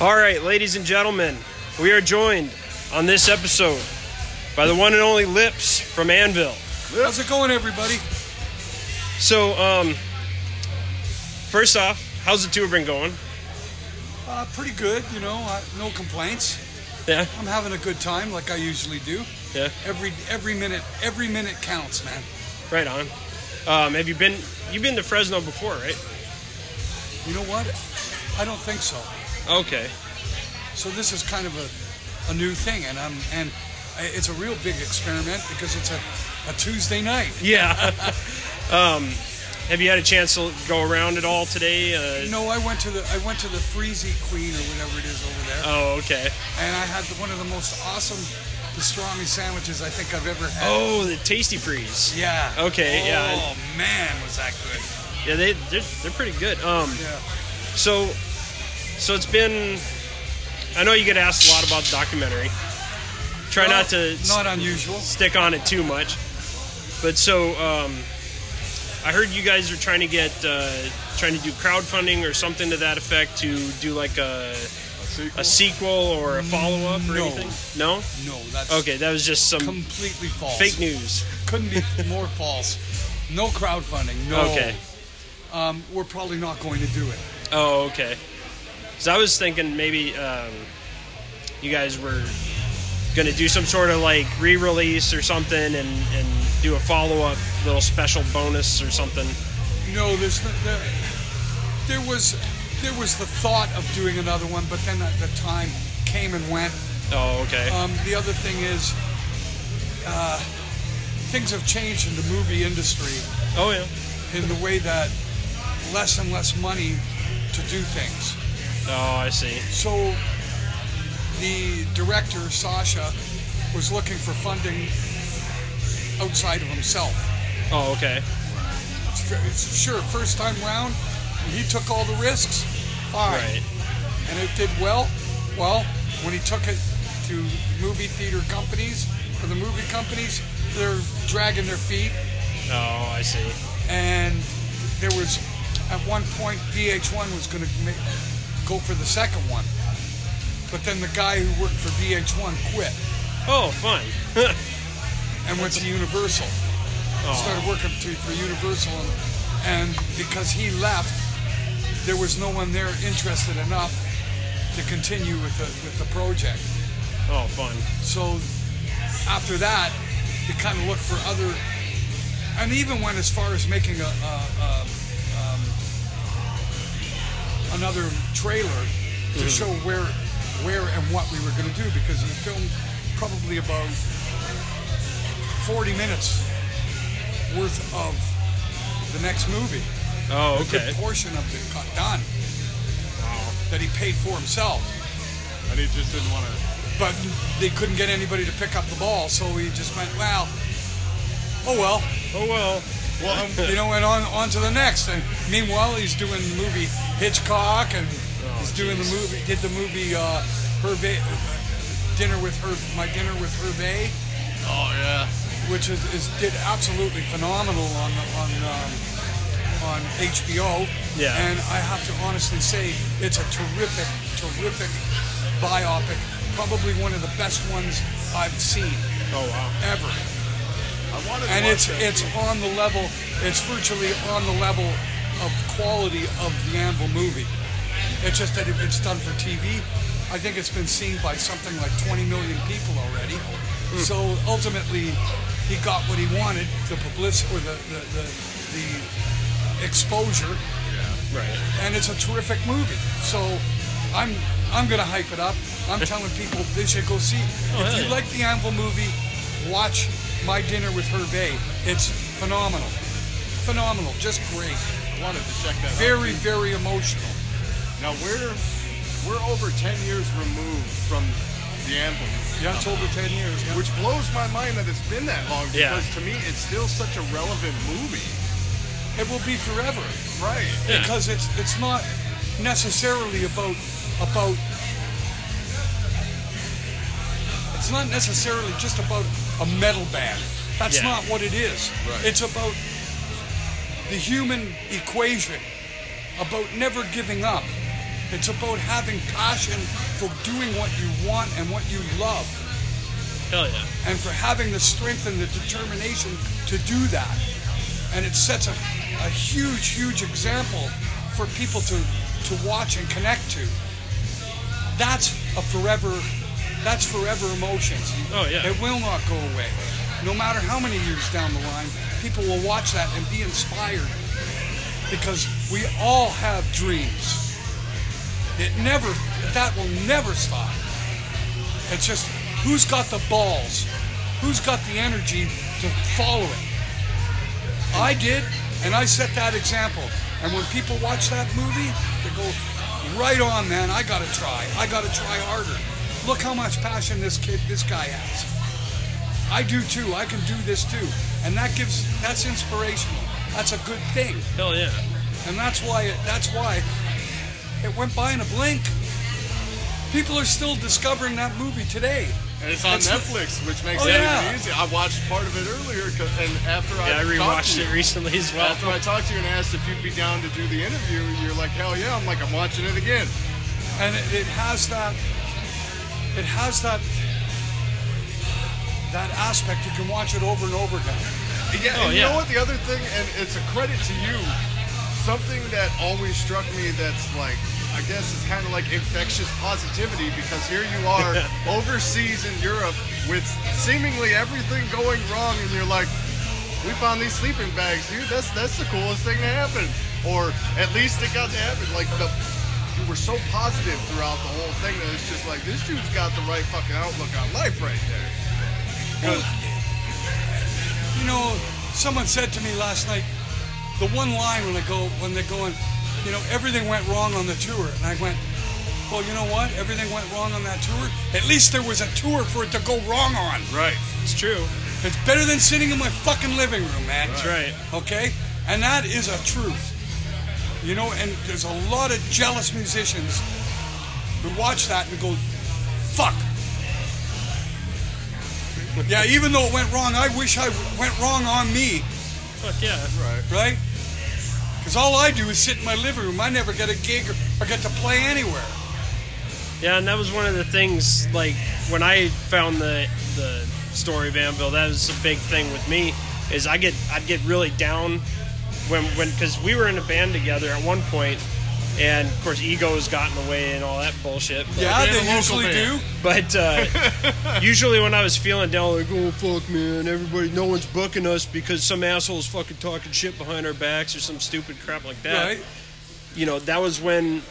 All right, ladies and gentlemen, we are joined on this episode by the one and only Lips from Anvil. How's it going, everybody? So, um, first off, how's the tour been going? Uh, pretty good, you know. Uh, no complaints. Yeah, I'm having a good time, like I usually do. yeah, Every every minute, every minute counts, man. right on. Um, have you been? You've been to Fresno before, right? You know what? I don't think so. Okay. So this is kind of a, a new thing, and I'm and I- it's a real big experiment because it's a, a Tuesday night. [laughs] Yeah. um, have you had a chance to go around at all today? Uh, No, I went to the I went to the Freezy Queen or whatever it is over there, Oh, okay. and I had one of the most awesome pastrami sandwiches I think I've ever had. Oh, the Tastee Freez. Yeah. Okay, Oh yeah. Oh man, was that good? Yeah, they they're, they're pretty good. Um, Yeah. so so it's been. I know you get asked a lot about the documentary. Try Well, not to Not unusual. stick on it too much. But so um, I heard you guys are trying to get uh, trying to do crowdfunding or something to that effect to do like a a sequel or a follow up or No. anything. No. No, that's Okay, that was just some completely false. fake news. Couldn't be more false. No crowdfunding. No. Okay. Um, we're probably not going to do it. Oh, okay. So I was thinking maybe um, you guys were gonna do some sort of like re-release or something, and, and do a follow-up little special bonus or something. No, there's the, the, there was there was the thought of doing another one, but then the, the time came and went. Oh, okay. Um, the other thing is, uh, things have changed in the movie industry oh yeah. in the way that less and less money to do things. Oh, I see. So the director Sacha was looking for funding outside of himself. Oh, okay. Sure, first time round, he took all the risks. Fine, Right. and it did well. Well, when he took it to movie theater companies or the movie companies, they're dragging their feet. Oh, I see. and there was at one point VH1 was going to go for the second one, but then the guy who worked for VH1 quit Oh, fun. [laughs] and went to Universal. Started working to, for Universal, and, and because he left, there was no one there interested enough to continue with the with the project. oh, fun. So after that, they kind of looked for other, and even went as far as making a, a, a um, another trailer to show where where and what we were going to do because he filmed probably about 40 minutes worth of the next movie. Oh, A good okay. portion of it got done Wow. that he paid for himself. And he just didn't want to. but they couldn't get anybody to pick up the ball, so he just went, well, oh well, Oh well. well, um, you know, and on on to the next. And meanwhile, he's doing the movie Hitchcock, and he's doing the movie, did the movie uh, Hervé, Dinner with Her, My Dinner with Hervé, Oh yeah. which is, is did absolutely phenomenal on on um, on HBO. Yeah. And I have to honestly say, it's a terrific, terrific biopic. Probably one of the best ones I've seen Oh wow. ever. I wanted And it's it's on the level. It's virtually on the level of quality of the Anvil movie. It's just that it- it's done for TV. I think it's been seen by something like 20 million people already. Hmm. So ultimately, he got what he wanted: the publicity or the the, the, the exposure Right. and it's a terrific movie. So I'm I'm gonna hype it up. I'm telling people they should go see. [laughs] Oh, if you yeah. like the Anvil movie, watch My Dinner with Hervé. It's phenomenal, phenomenal, just great. I wanted to check that out. Very very emotional. Now we're we're over ten years removed from the Anvil. Yeah, it's over ten years. Yeah. Which blows my mind that it's been that long Yeah. because to me it's still such a relevant movie. It will be forever Right. because it's it's not necessarily about about. It's not necessarily just about a metal band. That's Yeah. not what it is. Right. It's about the human equation about never giving up. It's about having passion for doing what you want and what you love, Hell yeah. and for having the strength and the determination to do that. And it sets a, a huge, huge example for people to, to watch and connect to. That's a forever, that's forever emotions. Oh, yeah. It will not go away. No matter how many years down the line, people will watch that and be inspired because we all have dreams. It never, that will never stop. It's just who's got the balls, who's got the energy to follow it. I did, and I set that example. And when people watch that movie, they go, right on, man, I gotta try. I gotta try harder. Look how much passion this kid, this guy has. I do too. I can do this too. And that gives, that's inspirational. That's a good thing. Hell yeah. And that's why that's why it went by in a blink. People are still discovering that movie today. And it's on It's- Netflix, which makes Oh, it yeah. easy. I watched part of it earlier, and after Yeah, I I, talked rewatched to it you, recently as well. After I talked to you and asked if you'd be down to do the interview, you're like, hell yeah. I'm like, I'm watching it again. and it, it has that it has that that aspect you can watch it over and over again Yeah, Oh, and you yeah. know what? The other thing, and it's a credit to you, something that always struck me that's like, I guess it's kind of like infectious positivity because here you are [laughs] overseas in Europe with seemingly everything going wrong, and you're like, we found these sleeping bags, dude. That's that's the coolest thing to happen, or at least it got to happen. Like the, you were so positive throughout the whole thing that it's just like this dude's got the right fucking outlook on life right there. 'Cause- you know someone said to me last night the one line when I go when they're going you know everything went wrong on the tour and I went well you know what everything went wrong on that tour at least there was a tour for it to go wrong on right. It's true. it's better than sitting in my fucking living room man That's right. okay? And that is a truth. You know, and there's a lot of jealous musicians who watch that and go, fuck. [laughs] yeah, even though it went wrong, I wish I went wrong on me, Fuck yeah. Right. right? Because all I do is sit in my living room. I never get a gig or, get to play anywhere. Yeah, and that was one of the things. Like when I found the the story of Anvil, that was a big thing with me. Is I get I'd get really down when when because we were in a band together at one point, and of course egos got in the way and all that bullshit. But, Yeah, they usually band. do. But uh, [laughs] usually when I was feeling down, like, oh fuck, man, everybody, no one's booking us because some asshole's fucking talking shit behind our backs or some stupid crap like that. Right? You know, that was when,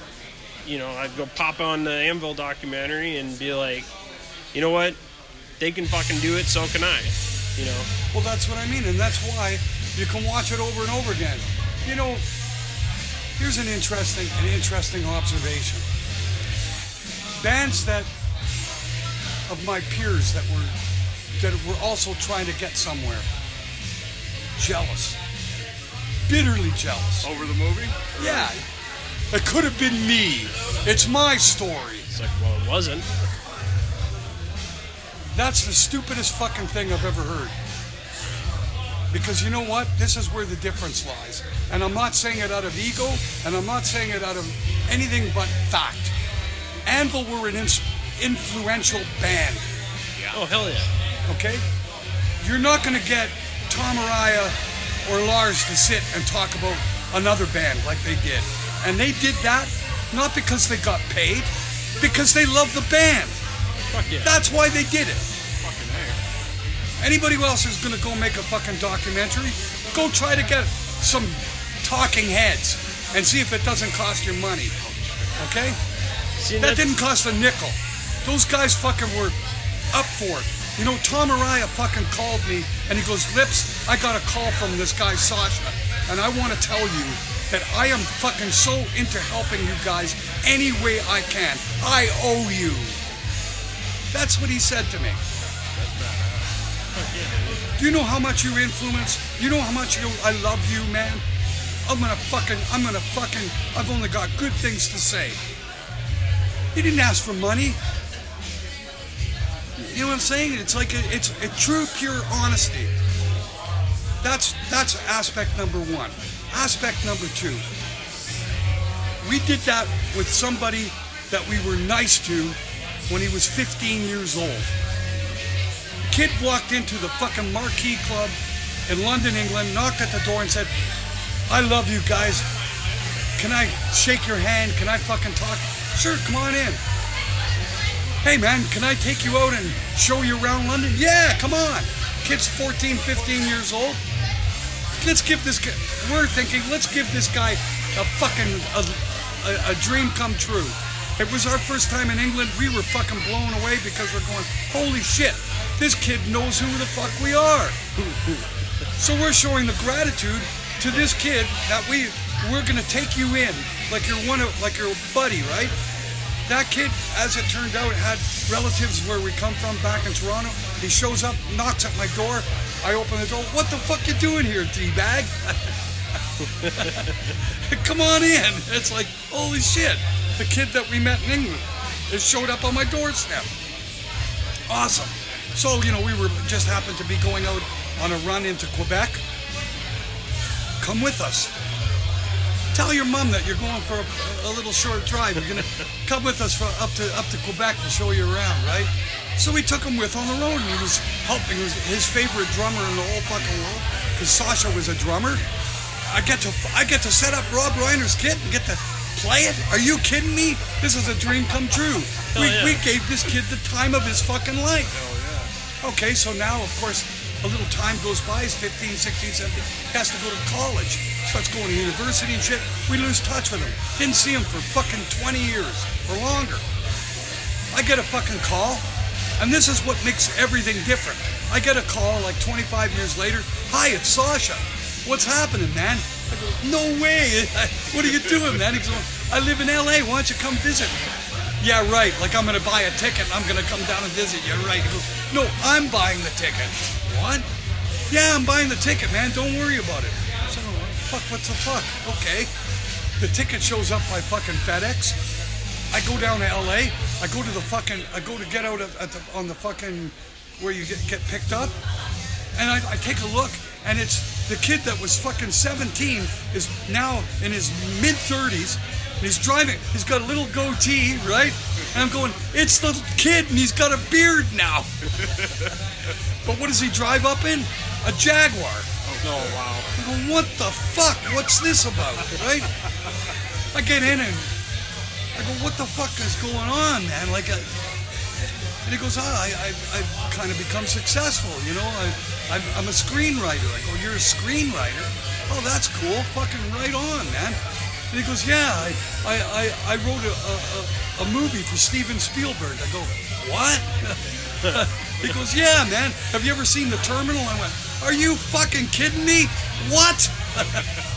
you know, I'd go pop on the Anvil documentary and be like, you know what, they can fucking do it, so can I. You know, Well, that's what I mean, and that's why you can watch it over and over again. You know, here's an interesting, an interesting observation. Bands that of my peers that were that were also trying to get somewhere, jealous, bitterly jealous. Over the movie? Yeah, it could have been me. It's my story. it's like, well, it wasn't. That's the stupidest fucking thing I've ever heard. Because you know what? This is where the difference lies. And I'm not saying it out of ego, and I'm not saying it out of anything but fact. Anvil were an ins- influential band, Oh hell yeah. okay? You're not going to get Tom Araya or Lars to sit and talk about another band like they did. And they did that not because they got paid, because they love the band. Fuck yeah. That's why they did it. Fucking A. Anybody else who's gonna go make a fucking documentary, go try to get some talking heads and see if it doesn't cost you money. Okay? See, That didn't cost a nickel. Those guys fucking were up for it. You know, Tom Araya fucking called me and he goes, Lips, I got a call from this guy Sacha, and I want to tell you that I am fucking so into helping you guys any way I can. I owe you. That's what he said to me. Do you know how much you influence? You know how much you I love you, man? I'm gonna fucking I'm gonna fucking I've only got good things to say. He didn't ask for money. You know what I'm saying? It's like a, it's a true pure honesty. That's that's aspect number one. Aspect number two. We did that with somebody that we were nice to when he was 15 years old. The kid walked into the fucking Marquee Club in London, England, knocked at the door and said, I love you guys. Can I shake your hand? Can I fucking talk? Sure, come on in. Hey man, can I take you out and show you around London? Yeah, come on. Kid's 14, 15 years old. Let's give this guy, we're thinking, let's give this guy a fucking, a, a, a dream come true. It was our first time in England. We were fucking blown away because we're going, holy shit, this kid knows who the fuck we are. [laughs] So we're showing the gratitude to this kid that we we're gonna take you in like you're one of like your buddy, right? That kid, as it turned out, had relatives where we come from back in Toronto. He shows up, knocks at my door. I open the door. What the fuck you doing here, D-bag? [laughs] come on in. It's like, holy shit. The kid that we met in England has showed up on my doorstep. Awesome. So, you know, we were just happened to be going out on a run into Quebec. Come with us. Tell your mom that you're going for a, a little short drive. You're gonna [laughs] come with us for up to up to Quebec to show you around, right? So we took him with on the road, and he was helping. He was his favorite drummer in the whole fucking world, because Sacha was a drummer. I get to I get to set up Robb Reiner's kit and get to play it. Are you kidding me? This is a dream come true. We, yeah. we gave this kid the time of his fucking life. Hell yeah. Okay, so now, of course, a little time goes by. He's 15, 16, 17. He has to go to college. Starts going to university and shit. We lose touch with him. Didn't see him for fucking 20 years or longer. I get a fucking call, and this is what makes everything different. I get a call like 25 years later. Hi, it's Sacha. What's happening, man? I go, no way. [laughs] What are you doing, man? He goes, I live in LA. Why don't you come visit me? Yeah, right. Like I'm gonna buy a ticket and I'm gonna come down and visit you. Right. He goes, No, I'm buying the ticket. Yeah, I'm buying the ticket, man. Don't worry about it. So, fuck, what the fuck? Okay. The ticket shows up by fucking FedEx. I go down to LA. I go to the fucking. I go to get out at, at the, on the fucking where you get get picked up, and I, I take a look, and it's the kid that was fucking 17 is now in his mid 30s. And he's driving. He's got a little goatee, right? And I'm going, it's the kid, and he's got a beard now. [laughs] but what does he drive up in? A Jaguar. Oh wow. I go, what the fuck? What's this about, right? I get in and I go, what the fuck is going on, man? Like, a, and he goes, ah, I, I, I've kind of become successful, you know. I, I'm, I'm a screenwriter. I go, you're a screenwriter? Oh, that's cool. Fucking right on, man. And he goes, yeah, I, I, I, I wrote a, a, a movie for Steven Spielberg. I go, what? [laughs] he goes, yeah, man. Have you ever seen The Terminal? I went, are you fucking kidding me? What? [laughs]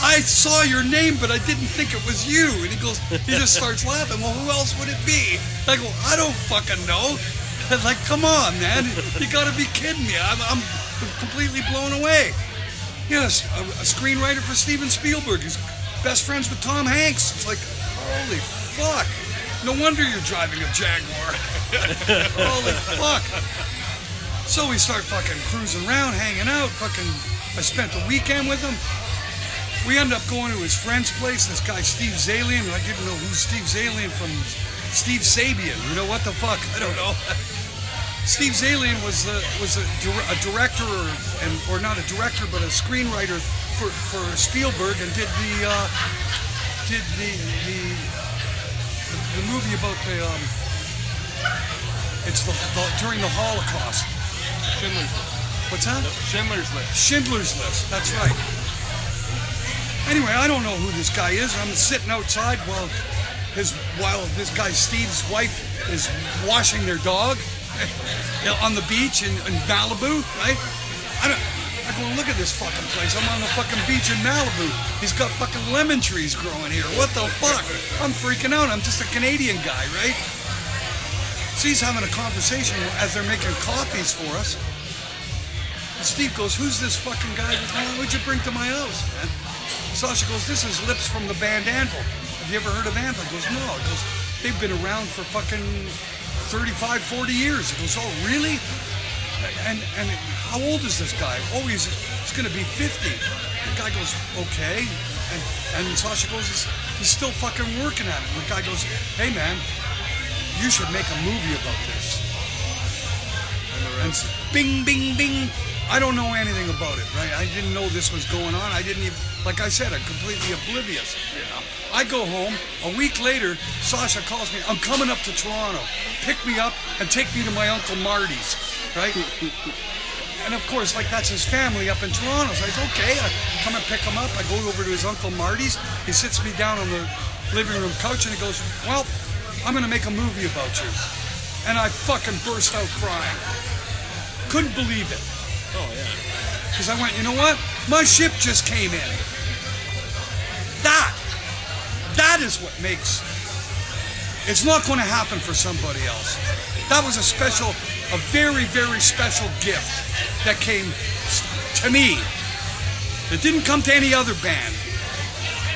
I saw your name, but I didn't think it was you. And he goes, he just starts laughing. Well, who else would it be? I go, I don't fucking know. [laughs] Like, come on, man. You gotta be kidding me. I'm, I'm completely blown away. Yes, a, a screenwriter for Steven Spielberg. He's best friends with Tom Hanks. It's like, holy fuck. No wonder you're driving a Jaguar. [laughs] holy fuck. So we start fucking cruising around, hanging out. Fucking, I spent the weekend with him. We end up going to his friend's place. This guy Steve Zaillian. I didn't know who Steve Zaillian from Steve Sabian. You know what the fuck? I don't know. [laughs] Steve Zaillian was a, was a, a director, or, and or not a director, but a screenwriter for, for Spielberg, and did the uh, did the, the the movie about the um, it's the, the during the Holocaust. Schindler's List. What's that? Schindler's List. Schindler's List. That's right. Anyway, I don't know who this guy is. I'm sitting outside while his while this guy Steve's wife is washing their dog [laughs] on the beach in, in Malibu, right? I don't. I go look at this fucking place. I'm on the fucking beach in Malibu. He's got fucking lemon trees growing here. What the fuck? I'm freaking out. I'm just a Canadian guy, right? So he's having a conversation as they're making coffees for us. And Steve goes, "Who's this fucking guy? What'd you bring to my house, man?" Sacha goes, "This is Lips from the band Anvil. Have you ever heard of Anvil?" He goes, "No." He goes, "They've been around for fucking 35, 40 years." He goes, "Oh, really?" And and how old is this guy? Oh, he's he's gonna be 50. The guy goes, "Okay." And, and Sacha goes, he's, he's still fucking working at it. And the guy goes, hey man, you should make a movie about this. And s- bing, bing, bing. I don't know anything about it, right? I didn't know this was going on. I didn't even, like I said, I'm completely oblivious. I go home. A week later, Sacha calls me. I'm coming up to Toronto. Pick me up and take me to my uncle Marty's, right? [laughs] And of course, like that's his family up in Toronto. So I said, okay, I come and pick him up. I go over to his Uncle Marty's. He sits me down on the living room couch and he goes, Well, I'm going to make a movie about you. And I fucking burst out crying. Couldn't believe it. Oh yeah. Because I went, you know what? My ship just came in. That, that is what makes. It's not going to happen for somebody else. That was a special, a very, very special gift that came to me. It didn't come to any other band.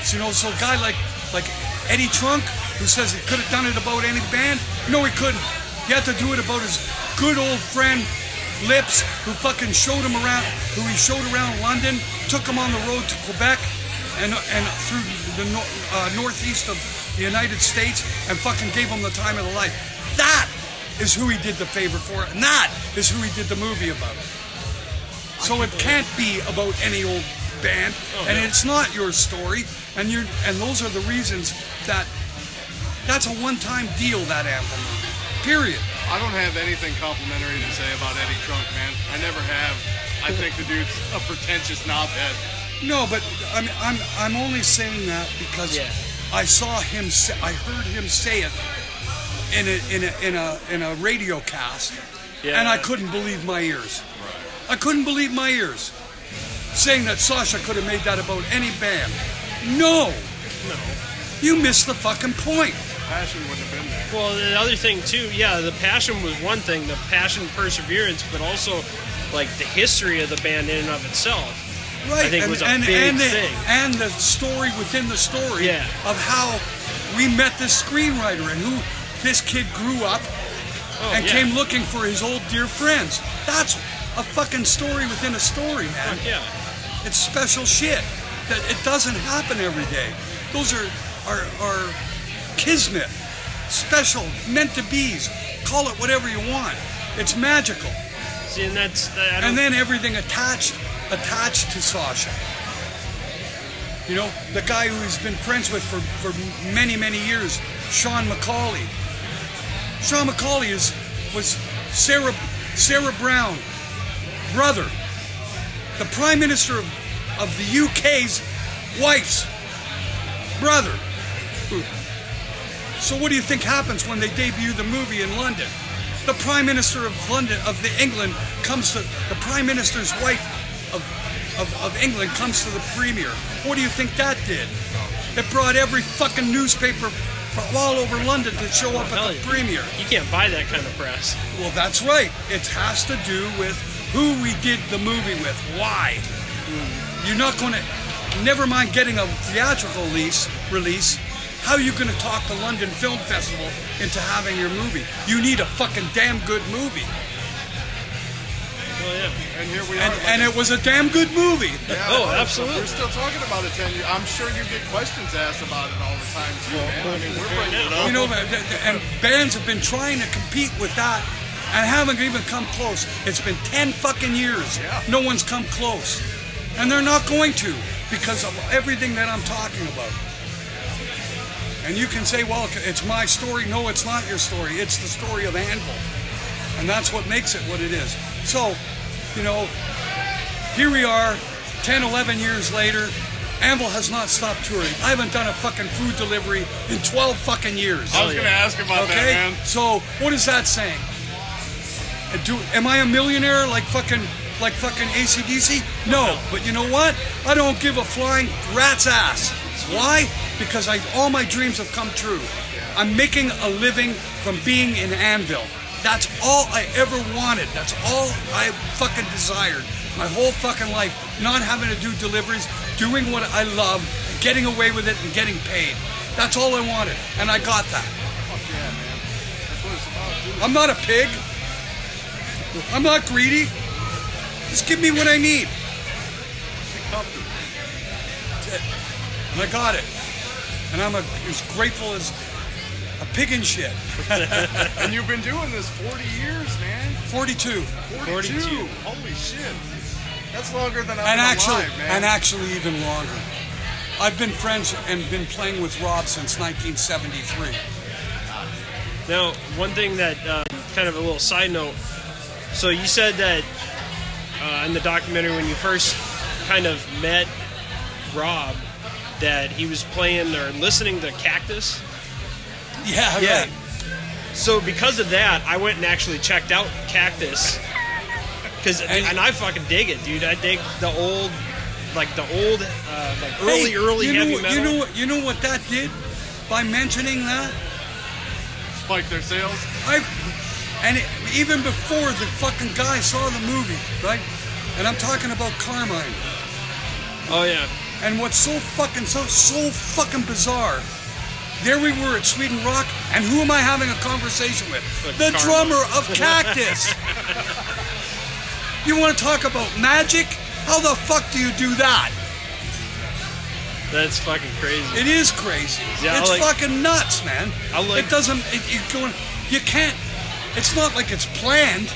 So, you know, so a guy like like Eddie Trunk, who says he could have done it about any band, no, he couldn't. He had to do it about his good old friend Lips, who fucking showed him around, who he showed around London, took him on the road to Quebec, and and through the uh, northeast of the United States, and fucking gave him the time of the life. That is who he did the favor for, and that is who he did the movie about. So it can't be about any old band, oh, and it's not your story, and you and those are the reasons that that's a one-time deal. That Anthem period. I don't have anything complimentary to say about Eddie Trunk, man. I never have. I think the dude's a pretentious knobhead. No, but I'm I'm I'm only saying that because Yeah. I saw him. Say, I heard him say it in a in a in a in a radio cast, Yeah. and I couldn't believe my ears. I couldn't believe my ears, saying that Sacha could have made that about any band. No, No. you missed the fucking point. Passion wouldn't have been there. Well, the other thing too, yeah, the passion was one thing, the passion, perseverance, but also like the history of the band in and of itself. Right, I think and, was a and, big and the, thing. and the story within the story Yeah. of how we met this screenwriter and who this kid grew up Oh, and yeah. came looking for his old dear friends. That's a fucking story within a story, man. Fuck yeah. It's special shit that it doesn't happen every day. Those are are are kismet, special, meant to be's. Call it whatever you want. It's magical. See, and that's And then everything attached attached to Sacha. You know, the guy who he's been friends with for, for many, many years, Sean Macaulay. Sean Macaulay is was Sarah Sarah Brown, brother, the Prime Minister of, of the UK's wife's brother. So what do you think happens when they debut the movie in London? The Prime Minister of London of the England comes to the Prime Minister's wife of, of, of England comes to the premiere. What do you think that did? It brought every fucking newspaper from all over London to show up at the yeah. premiere. you can't buy that kind of press. Well, that's right. It has to do with who we did the movie with. Why? You're not going to. Never mind getting a theatrical release. Release. How are you going to talk the London Film Festival into having your movie? You need a fucking damn good movie, Well, yeah. And here we and, are. like- and it was a damn good movie. Yeah, Oh, absolutely. We're still talking about it 10 years. I'm sure you get questions asked about it all the time, too, man. I mean, we're bringing it up. You know, th- th- and bands have been trying to compete with that and haven't even come close. It's been 10 fucking years. Yeah. No one's come close. And they're not going to because of everything that I'm talking about. And you can say, well, it's my story. No, it's not your story. It's the story of Anvil. And that's what makes it what it is. So, you know, here we are, 10, 11 years later. Anvil has not stopped touring. I haven't done a fucking food delivery in 12 fucking years. I was going to ask about that, Okay? man. So, what is that saying? Uh, Do, am I a millionaire like fucking like fucking ACDC? No, but you know what? I don't give a flying rat's ass. Why? Because I all my dreams have come true. I'm making a living from being in Anvil. That's all I ever wanted. That's all I fucking desired. My whole fucking life, not having to do deliveries, doing what I love, getting away with it and getting paid. That's all I wanted, and I got that. Fuck yeah, man. That's what it's about. I'm not a pig. I'm not greedy. Just give me what I need. And I got it. And I'm a, as grateful as a pig in shit. [laughs] And you've been doing this 40 years, man. 42. 42. Holy shit. That's longer than I've And been actually, alive, man. and actually even longer. I've been friends and been playing with Robb since 1973. Now, one thing that uh, kind of a little side note. So you said that uh, in the documentary when you first kind of met Robb, that he was playing or listening to Cactus. Yeah, [laughs] Yeah. right. So because of that, I went and actually checked out Cactus. Cause and, And- I fucking dig it, dude. I dig the old, like the old, uh, like early, Hey, early you know, heavy what- metal. You know what? You know what that did by mentioning that. Spike their sales. I and it, even before the fucking guy saw the movie, right? And I'm talking about Carmine. oh yeah, And what's so fucking so so fucking bizarre? There we were at Sweden Rock, and who am I having a conversation with? With the drummer of Cactus. [laughs] you want to talk about magic? How the fuck do you do that? that's fucking crazy. It is crazy. Yeah, it's like- fucking nuts, man. Like- it doesn't. It, it going. You can't. It's not like it's planned.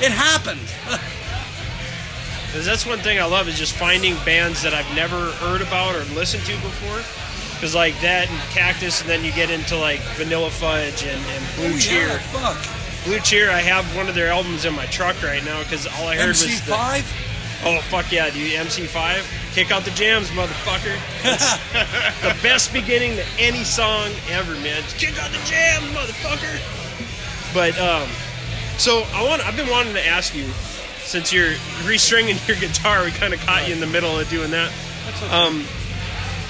It happened. [laughs] that's one thing I love is just finding bands that I've never heard about or listened to before. Because like that and Cactus, and then you get into like Vanilla Fudge and, and Blue Oh, Cheer. Yeah, fuck. Blue Cheer, I have one of their albums in my truck right now because all I heard was MC5. oh fuck yeah, dude, MC5, kick out the jams, motherfucker. [laughs] The best beginning to any song ever, man. Just kick out the jams, motherfucker. But um, so I want, I've been wanting to ask you, since you're restringing [laughs] your guitar, we kind of caught you in the middle of doing that. Um,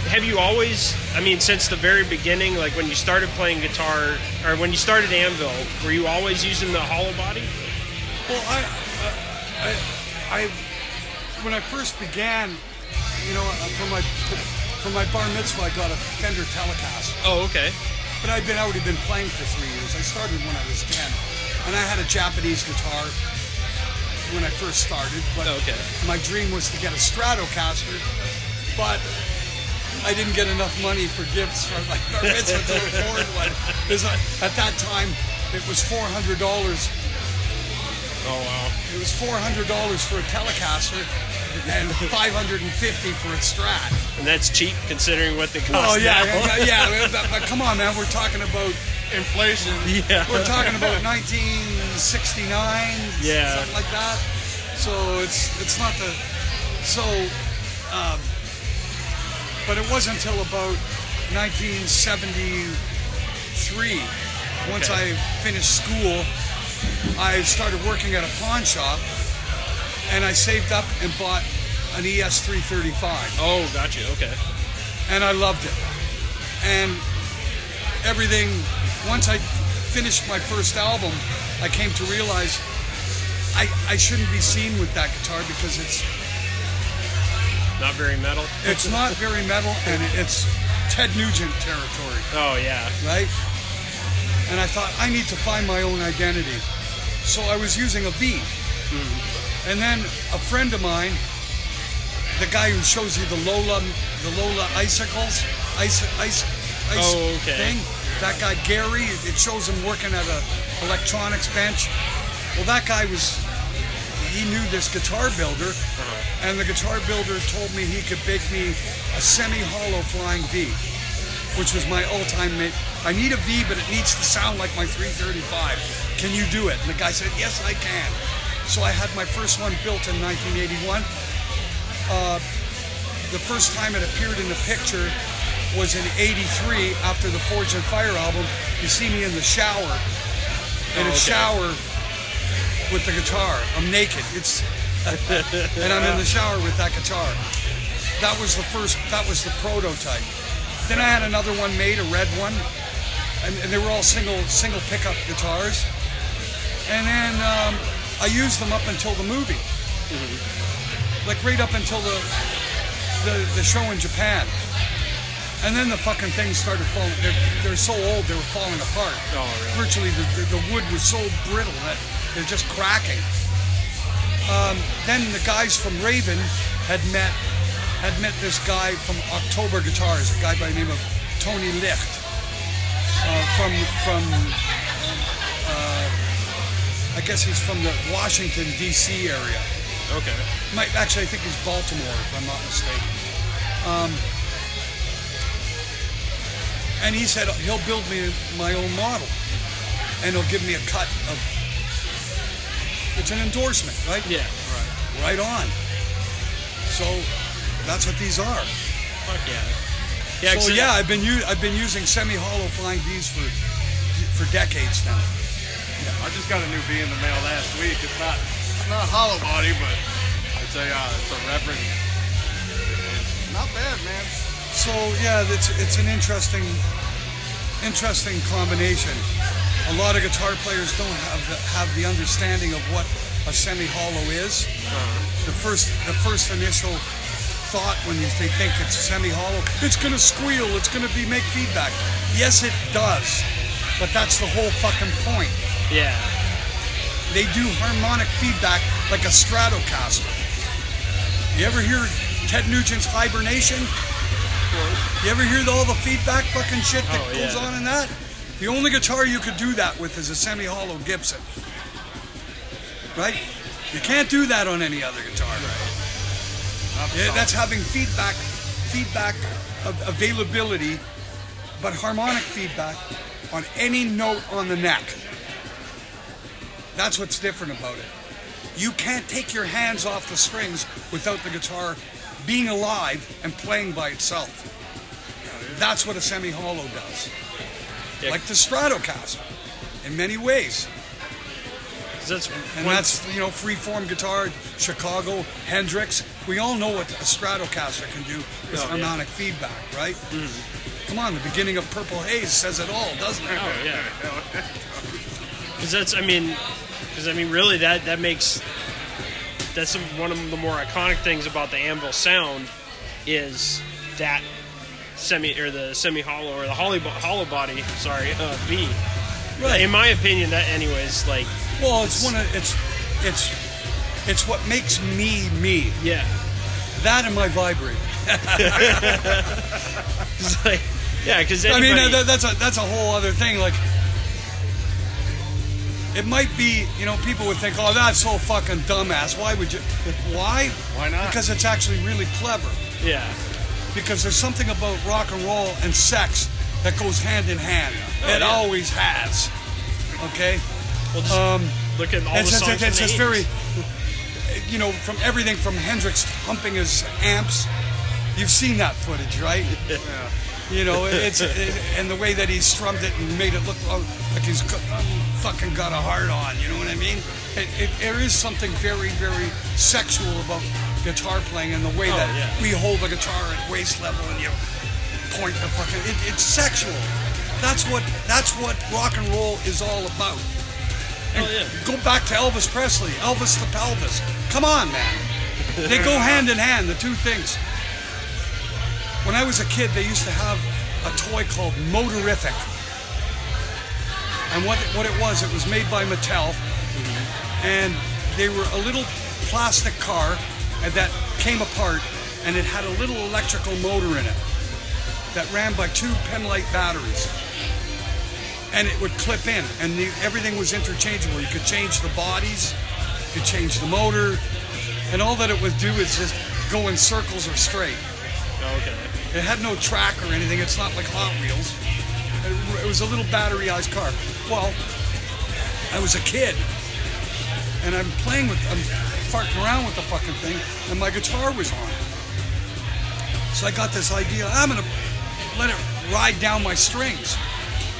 have you always, I mean, since the very beginning, like when you started playing guitar, or when you started Anvil, were you always using the hollow body? Well, I, I, I, when I first began, you know, uh, for my for my bar mitzvah, I got a Fender Telecaster. Oh, okay. But I'd been already been playing for three years. I started when I was ten, and I had a Japanese guitar when I first started. But Okay. my dream was to get a Stratocaster, but I didn't get enough money for gifts for my bar mitzvah to afford one. 'Cause I- at that time, it was four hundred dollars Oh wow. it was four hundred dollars for a Telecaster and five hundred and fifty for a Strat. And that's cheap considering what they cost. Oh yeah, yeah, yeah. But, but come on, man, we're talking about Inflation. yeah. [laughs] we're talking about 1969, Yeah. something like that. So it's it's not the so, um, but it wasn't until about 1973, once Okay. I finished school, I started working at a pawn shop, and I saved up and bought an E ES335 Oh, gotcha. Okay. and I loved it. And everything, once I finished my first album, I came to realize I, I shouldn't be seen with that guitar because it's Not very metal. it's not very metal and it's Ted Nugent territory, Oh yeah. right? And I thought I need to find my own identity. So I was using a V. Mm-hmm. And then a friend of mine, the guy who shows you the Lola the Lola icicles, ice ice ice Oh, okay. thing, that guy Gary, it shows him working at a electronics bench. Well that guy was he knew this guitar builder and the guitar builder told me he could bake me a semi-hollow flying V, which was my all-time mate. I need a V, but it needs to sound like my 335. Can you do it? And the guy said, yes, I can. So I had my first one built in 1981. Uh, the first time it appeared in the picture was in 83 after the Forged in Fire album. You see me in the shower, in Oh, a okay. shower with the guitar. I'm naked. It's [laughs] and I'm in the shower with that guitar. That was the first. That was the prototype. Then I had another one made, a red one, and, and they were all single single pickup guitars. And then um, I used them up until the movie, like right up until the, the the show in Japan. And then the fucking things started falling. They're, they're so old, they were falling apart. Oh, really? Virtually, the, the, the wood was so brittle that they're just cracking. Um, then the guys from Raven had met had met this guy from October Guitars, a guy by the name of Tony Licht, uh, from from uh, I guess he's from the Washington D.C. area. Okay. Might actually, I think he's Baltimore, if I'm not mistaken. Um, and he said he'll build me my own model, and he'll give me a cut of. It's an endorsement, right? Yeah. Right on. So that's what these are. Fuck yeah. Yeah. so 'cause yeah, I've been u- I've been using semi-hollow flying V's for for decades now. Yeah. I just got a new V in the mail last week. It's not it's not hollow body, but it's a uh, it's a reverend. It's not bad, man. So yeah, it's it's an interesting interesting combination. A lot of guitar players don't have the, have the understanding of what a semi-hollow is. The first the first initial thought when you they think it's semi-hollow, it's gonna squeal, it's gonna be make feedback. Yes, it does, but that's the whole fucking point. Yeah. They do harmonic feedback like a Stratocaster. You ever hear Ted Nugent's Hibernation? You ever hear all the feedback fucking shit that Oh, goes yeah. on in that? The only guitar you could do that with is a semi-hollow Gibson. Right? You can't do that on any other guitar. Yeah, that's having feedback, feedback of availability, but harmonic feedback on any note on the neck. That's what's different about it. You can't take your hands off the strings without the guitar being alive and playing by itself. That's what a semi-hollow does. Yeah. Like the Stratocaster, in many ways. that's And that's, you know, freeform guitar, Chicago, Hendrix. We all know what a Stratocaster can do with Oh, yeah. harmonic feedback, right? Mm-hmm. Come on, the beginning of Purple Haze says it all, doesn't it? Oh yeah. Because that's, I mean, because I mean, really, that that makes that's one of the more iconic things about the Anvil sound is that semi or the semi hollow or the hollow, hollow body. Sorry, uh, V. Right. In my opinion, that anyways, like Well, it's one of it's it's it's what makes me me. yeah, That and my vibrator. [laughs] [laughs] it's like yeah, because I mean, that, that's a that's a whole other thing. Like, it might be, you know, people would think, "Oh, that's so fucking dumbass." Why would you? Why? Why not? Because it's actually really clever. yeah, Because there's something about rock and roll and sex that goes hand in hand. it yeah. always has. Okay. well, just Um, look at all it's the just, songs. it's the very, you know, from everything from Hendrix humping his amps. You've seen that footage, right? [laughs] You know, it's [laughs] it, and the way that he strummed it and made it look like he's um, fucking got a heart on. You know what I mean? It, it, there is something very, very sexual about guitar playing and the way Oh, that yeah. we hold the guitar at waist level and you point the fucking. It, it's sexual. That's what that's what rock and roll is all about. And Oh, yeah. Go back to Elvis Presley, Elvis the pelvis. Come on, man. They go [laughs] hand in hand, the two things. When I was a kid, they used to have a toy called Motorific. And what, what it was, it was made by Mattel. And they were a little plastic car that came apart and it had a little electrical motor in it that ran by two penlight batteries. And it would clip in, and the, everything was interchangeable. You could change the bodies, you could change the motor, and all that it would do is just go in circles or straight. Oh, okay. It had no track or anything. It's not like Hot Wheels. It, was a little batteryized car. Well, I was a kid, and I'm playing with, I'm farting around with the fucking thing, and my guitar was on. So I got this idea. I'm gonna let it ride down my strings.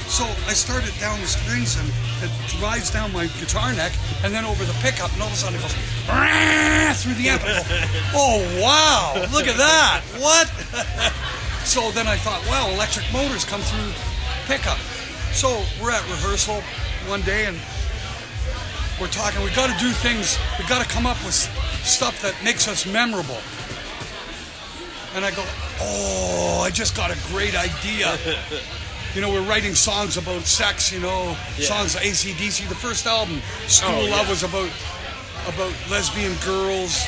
So I started down the strings, and it rides down my guitar neck, and then over the pickup, and all of a sudden it goes [laughs] through the amp. [laughs] oh wow! Look at that! What? [laughs] so then I thought, wow, electric motors come through pickup. So we're at rehearsal one day, and we're talking. We got to do things. We got to come up with stuff that makes us memorable. And I go, oh, I just got a great idea. [laughs] you know, we're writing songs about sex. You know, Yeah. songs ACDC. The first album, oh, School Oh, Love, yeah. was about about lesbian girls,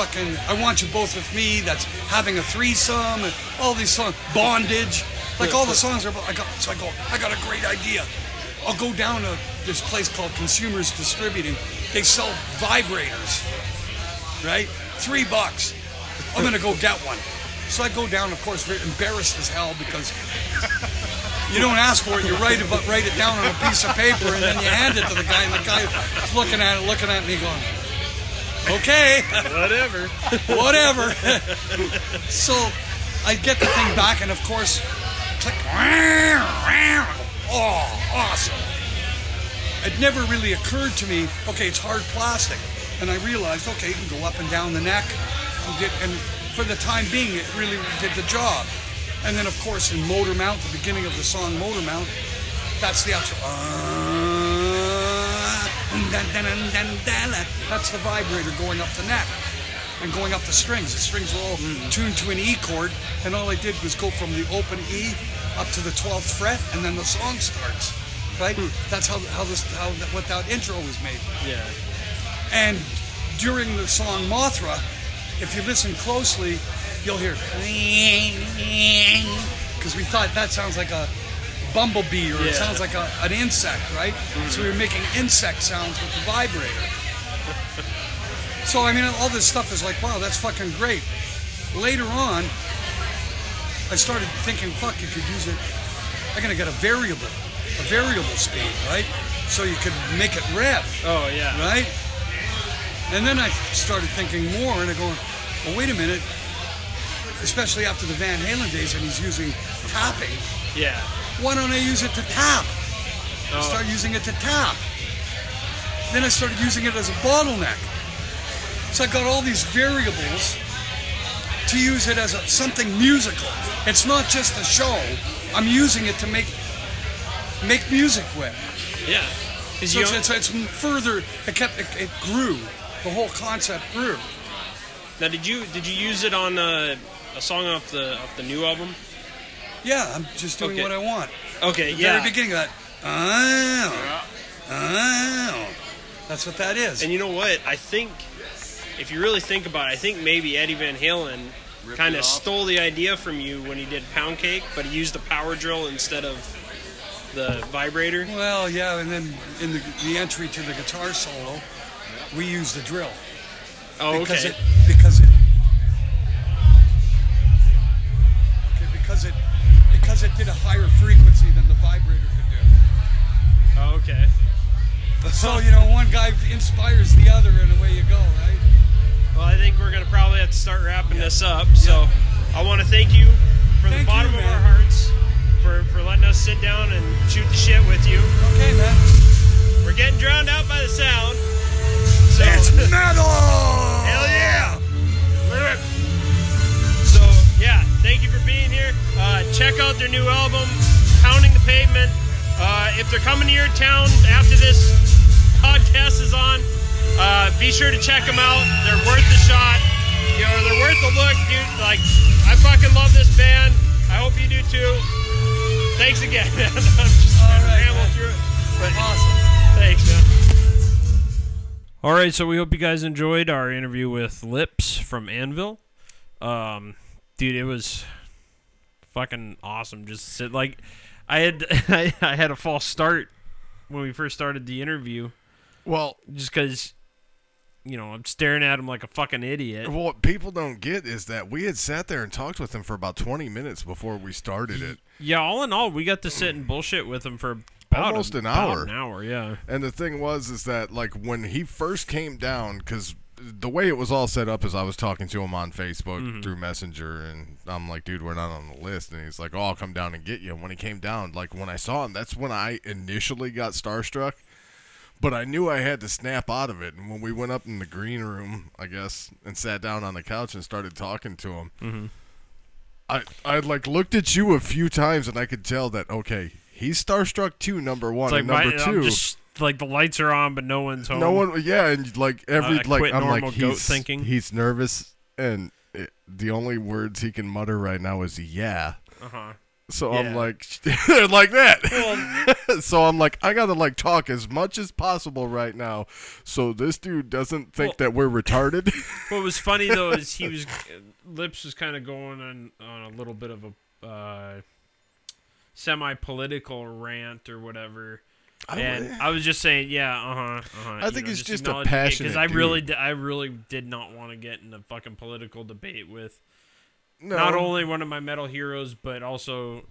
fucking I want you both with me. That's having a threesome. And all these songs, bondage, like all the songs are. I got so I go. I got a great idea. I'll go down to this place called Consumers Distributing. They sell vibrators, right? Three bucks. I'm gonna go get one. So I go down, of course, very embarrassed as hell because you don't ask for it. You write it, write it down on a piece of paper, and then you hand it to the guy, and the guy's looking at it, looking at me, going, "Okay, Whatever. whatever." so I get the thing back, and of course, click. Oh, awesome! It never really occurred to me. Okay, it's hard plastic, and I realized, okay, you can go up and down the neck, and, get, and for the time being, it really did the job. And then, of course, in Motormount, the beginning of the song Motormount, that's the actual. uh, That's the vibrator going up the neck and going up the strings. The strings were all mm. tuned to an E chord, and all I did was go from the open E up to the 12th fret, and then the song starts. Right? Hmm. That's how how this how that, what that intro was made. Yeah. And during the song Mothra, if you listen closely, you'll hear because we thought that sounds like a bumblebee or Yeah. it sounds like a, an insect, right? So we were making insect sounds with the vibrator. so I mean, all this stuff is like, wow, that's fucking great. Later on, I started thinking, fuck, you could use it. I'm gonna get a variable, a variable speed, right? So you could make it rev Oh yeah. right? And then I started thinking more, and I go, well, wait a minute. Especially after the Van Halen days, and he's using tapping. Yeah. Why don't I use it to tap? I Oh. start using it to tap. Then I started using it as a bottleneck. So I got all these variables to use it as a, something musical. It's not just a show. I'm using it to make make music with. Yeah. So it's, it's, it's further. It kept. It, it grew. The whole concept grew. now did you did you use it on uh, a song off the off the new album? Yeah, I'm just doing Okay. what I want. Okay. The yeah. very beginning of that. Oh, oh. That's what that is. And you know what? I think if you really think about it, I think maybe Eddie Van Halen kind it of off? stole the idea from you when he did Poundcake, but he used the power drill instead of the vibrator. well, yeah, and then in the, the entry to the guitar solo, we use the drill Oh, because okay. it because it okay because it because it did a higher frequency than the vibrator could do. Oh, okay. So you know, one guy inspires the other, and away you go, right? Well, I think we're gonna probably have to start wrapping this up. So, I want to thank you from Thank the bottom you, of our hearts for for letting us sit down and shoot the shit with you. Okay, man. We're getting drowned out by the sound. So, metal. hell yeah! Yeah, thank you for being here. Uh, check out their new album, Pounding the Pavement. Uh, if they're coming to your town after this podcast is on, uh, be sure to check them out. They're worth the shot. You know, they're worth the look, dude. Like, I fucking love this band. I hope you do too. Thanks again, [laughs] man. I'm just All trying to right, ramble man. through it. But Awesome. thanks, man. All right, so we hope you guys enjoyed our interview with Lips from Anvil. Um, dude, it was fucking awesome. Just sit like I had [laughs] I had a false start when we first started the interview, Well, just because you know I'm staring at him like a fucking idiot. Well, what people don't get is that we had sat there and talked with him for about 20 minutes before we started it. Yeah, all in all, we got to sit and bullshit with him for about Almost a- an hour. An hour, yeah. And the thing was, is that like when he first came down, because the way it was all set up is I was talking to him on Facebook through Messenger, and I'm like, dude, we're not on the list, and he's like, oh, I'll come down and get you. And when he came down, like when I saw him, that's when I initially got starstruck. But I knew I had to snap out of it, and when we went up in the green room, I guess, and sat down on the couch and started talking to him, mm-hmm. I I like looked at you a few times, and I could tell that okay, he's starstruck too. Number one, like and number my, 2 I'm just like the lights are on, but no one's home. no one, yeah, and like every Uh, like quit I'm like goat he's thinking. he's nervous, and it, the only words he can mutter right now is yeah. Uh huh. So I'm Yeah. like, [laughs] like that. [laughs] so I'm like, I gotta like talk as much as possible right now, so this dude doesn't think that we're retarded. [laughs] What was funny though is he was Lips was kind of going on on a little bit of a uh, semi-political rant or whatever. And [laughs] I was just saying, yeah, uh huh, uh huh. I think it's just a passion because I really, dude. di- I really did not want to get in a fucking political debate with no, not only one of my metal heroes, but also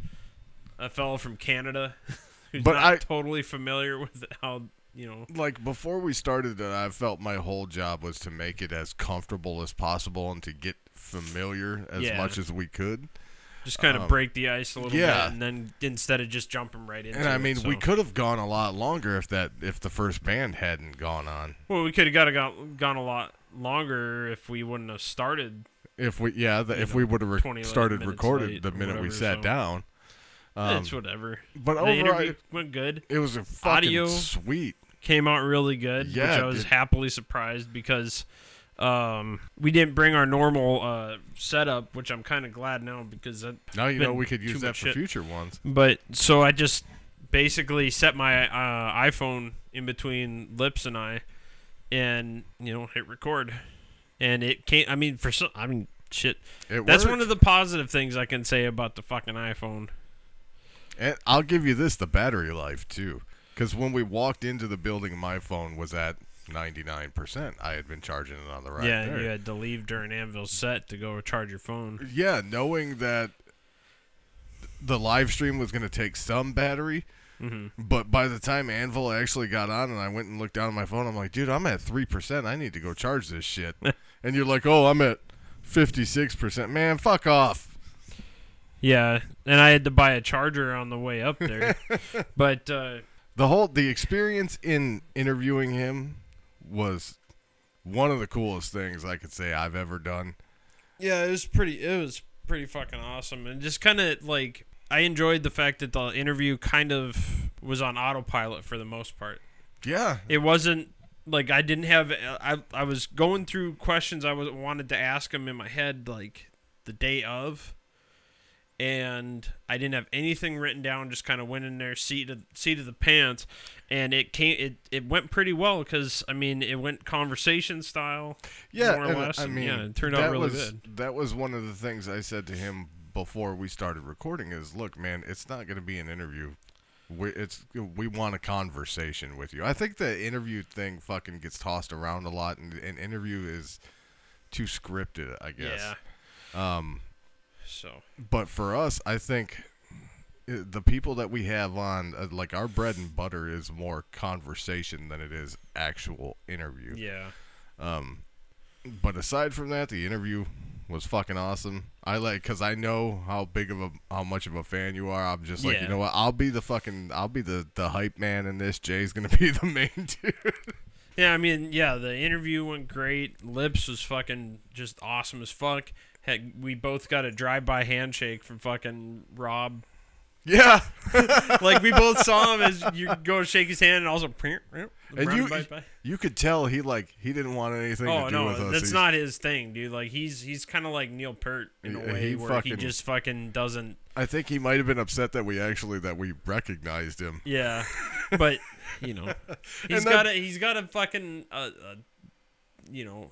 a fellow from Canada [laughs] who's But not I- totally familiar with how you know. like before we started it, I felt my whole job was to make it as comfortable as possible and to get familiar as Yeah. much as we could. Just kind of Um, break the ice a little yeah. bit, and then instead of just jumping right into And I it, mean, we could have gone a lot longer if that if the first band hadn't gone on. Well, we could have got a, gone, gone a lot longer if we wouldn't have started. If we yeah, the, if know, we would have re- started recorded the minute we sat so- down. Um, it's whatever. but the overall, interview it- went good. it was a fucking Audio- sweet. Came out really good, Yeah, which I was dude. happily surprised because um, we didn't bring our normal uh, setup, which I'm kind of glad now because that Now you know we could use that for shit. future ones. But so I just basically set my uh, iPhone in between Lips and I, and you know hit record, and it came. I mean, for some, I mean, shit. It That's worked. one of the positive things I can say about the fucking iPhone. And I'll give you this: the battery life too. Because when we walked into the building, my phone was at ninety nine percent. I had been charging it on the right. yeah, there. you had to leave during Anvil's set to go charge your phone. Yeah, knowing that the live stream was going to take some battery, Mm-hmm. but by the time Anvil actually got on and I went and looked down at my phone, I'm like, dude, I'm at 3%. I need to go charge this shit. [laughs] and you're like, oh, I'm at 56%. Man, fuck off. Yeah, and I had to buy a charger on the way up there. [laughs] but uh, The whole the experience in interviewing him was one of the coolest things I could say I've ever done. Yeah, it was pretty. It was pretty fucking awesome, and just kind of like I enjoyed the fact that the interview kind of was on autopilot for the most part. Yeah. It wasn't like I didn't have. I I was going through questions I was wanted to ask him in my head like the day of, and I didn't have anything written down. Just kind of went in there, seat of seat of the pants, and it came. It it went pretty well because I mean it went conversation style. Yeah, more or and, less. I mean, yeah, it turned out really was, good. That was one of the things I said to him before we started recording. Is look, man, it's not going to be an interview. We, it's we want a conversation with you. I think the interview thing fucking gets tossed around a lot, and an interview is too scripted. I guess. Yeah. Um, So but for us, I think uh, the people that we have on, uh, like our bread and butter, is more conversation than it is actual interview. yeah. Um, but aside from that, the interview was fucking awesome. I like because I know how big of a how much of a fan you are. I'm just like, Yeah. you know what? I'll be the fucking I'll be the the hype man in this. Jay's gonna [laughs] be the main [laughs] dude. Yeah, I mean, yeah, the interview went great. Lips was fucking just awesome as fuck. Heck, we both got a drive-by handshake from fucking Robb. yeah, [laughs] Like we both saw him as you go to shake his hand, and also and you you could tell he like he didn't want anything Oh to do with no, us. that's He's- not his thing, dude. Like he's he's kind of like Neil Peart in a way he where fucking- he just fucking doesn't. I think he might have been upset that we actually that we recognized him. Yeah, but you know, [laughs] he's got a he's got a fucking uh, uh, you know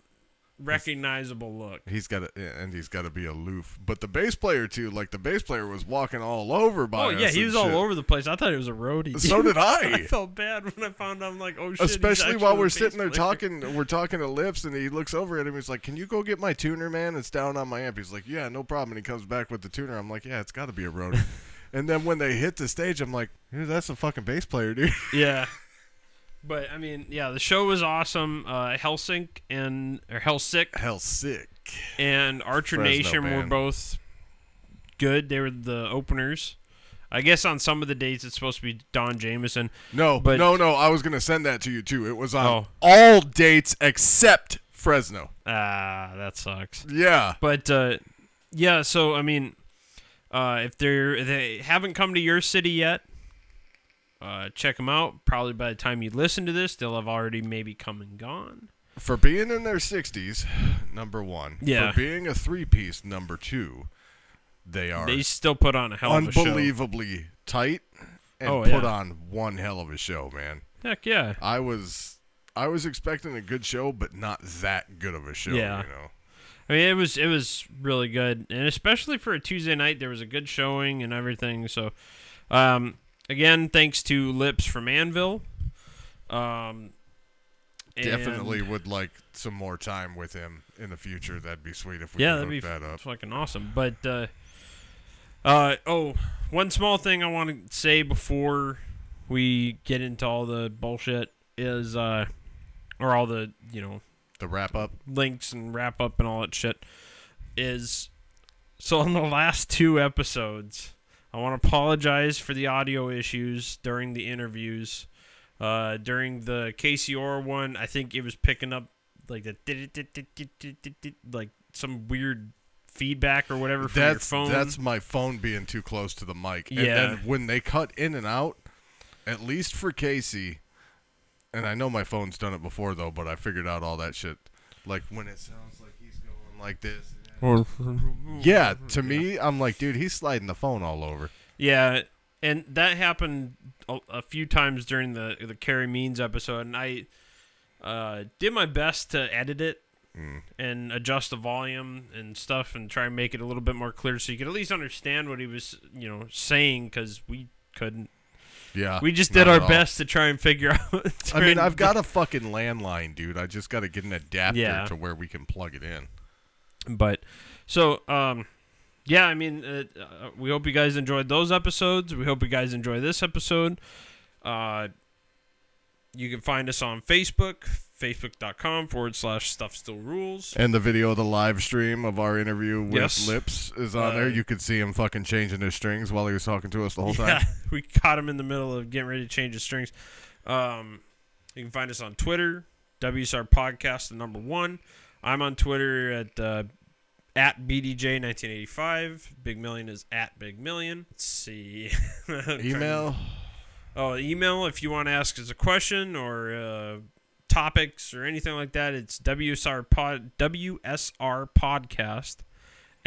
recognizable look. He's got to, and he's got to be aloof. But the bass player too, like the bass player was walking all over by Oh yeah, he was all over the place. I thought he was a roadie. So did [laughs] I. I felt bad when I found out. I'm like, oh shit. Especially while we're sitting there player. talking, we're talking to Lips, and he looks over at him. He's like, "Can you go get my tuner, man? It's down on my amp." He's like, "Yeah, no problem." And he comes back with the tuner. I'm like, "Yeah, it's got to be a roadie." [laughs] and then when they hit the stage, I'm like, "Dude, that's a fucking bass player, dude." Yeah. [laughs] But I mean, yeah, the show was awesome. Uh, Helsink and or Hellsick Hell, sick. and Archer Fresno Nation were both good. They were the openers. I guess on some of the dates it's supposed to be Don Jamieson. No, But- no, no. I was gonna send that to you too. It was on Oh. all dates except Fresno. Ah, that sucks. Yeah. But uh, yeah, so I mean, uh, if they're if they haven't come to your city yet, uh, check them out. Probably by the time you listen to this, they'll have already maybe come and gone. For being in their 60s, number one. Yeah. For being a three piece, number two. they are They still put on a hell of a show. unbelievably tight and Oh, put yeah. on one hell of a show, man. Heck yeah. I was I was expecting a good show, but not that good of a show. Yeah. You know. I mean, it was it was really good, and especially for a Tuesday night, there was a good showing and everything. So, um, again, thanks to Lips from Anvil. Um, and- Definitely would like some more time with him in the future. That'd be sweet if we yeah, could that'd be that up. fucking awesome. But uh, uh, oh, one small thing I want to say before we get into all the bullshit is uh, or all the you know The wrap up. links and wrap up and all that shit is so on the last two episodes i want to apologize for the audio issues during the interviews uh, during the casey orr one i think it was picking up like the like some weird feedback or whatever from That's your phone that's my phone being too close to the mic. And Yeah. then when they cut in and out, at least for Casey, and I know my phone's done it before though, but I figured out all that shit. Like when it sounds like he's going like this. [laughs] Yeah, to me, I'm like, dude, he's sliding the phone all over. Yeah, and that happened a, a few times during the the Carrie Means episode, and I uh, did my best to edit it and adjust the volume and stuff, and try and make it a little bit more clear, so you could at least understand what he was, you know, saying, because we couldn't. Yeah, We just did our best to try and figure [laughs] out. I mean, I've got a fucking landline, dude. I just got to get an adapter Yeah. to where we can plug it in. But so um yeah i mean uh, uh, we hope you guys enjoyed those episodes we hope you guys enjoy this episode uh you can find us on facebook facebook.com forward slash stuff still rules And the video of the live stream of our interview with Yes. Lips is on Uh, there. You could see him fucking changing his strings while he was talking to us the whole yeah time. [laughs] we caught him in the middle of getting ready to change his strings um you can find us on twitter wsr podcast the number one i'm on twitter at uh at BDJ1985. Big Million is at Big Million. Let's see. [laughs] I'm trying to- Email. Oh, email if you want to ask us a question or uh, topics or anything like that. It's WSR pod, WSR podcast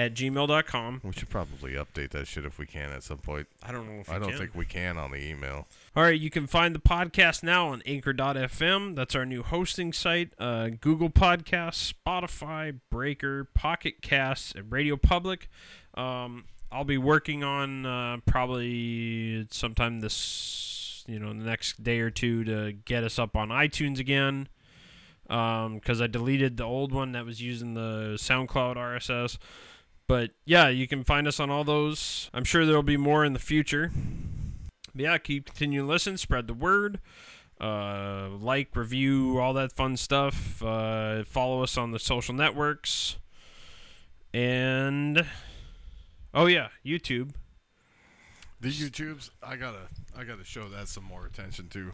at gmail.com. We should probably update that shit if we can at some point. I don't know if I don't can. think we can on the email. All right, you can find the podcast now on Anchor.fm. That's our new hosting site. Uh, Google Podcasts, Spotify, Breaker, Pocket Casts, and Radio Public. Um, I'll be working on uh, probably sometime this, you know, in the next day or two to get us up on iTunes again. Because I deleted the old one that was using the SoundCloud RSS. But yeah, you can find us on all those. I'm sure there'll be more in the future. But yeah, keep continuing to listen, spread the word, uh, like, review, all that fun stuff. Uh, follow us on the social networks, and oh yeah, YouTube. The YouTubes, I gotta, I gotta show that some more attention too.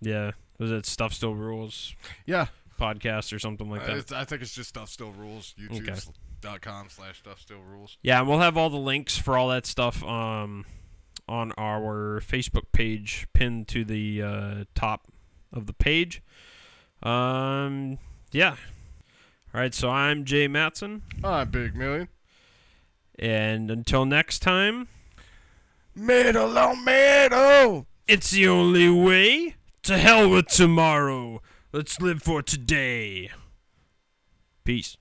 Yeah, was it Stuff Still Rules Yeah, podcast or something like uh, that? it's, I think it's just stuff still rules. YouTube.com slash stuff still rules. Yeah, and we'll have all the links for all that stuff um, on our Facebook page, pinned to the uh, top of the page. Um, yeah. All right, so I'm Jay Matson, Ah, big million. and until next time, Metal on metal. it's the only way. To hell with tomorrow. Let's live for today. Peace.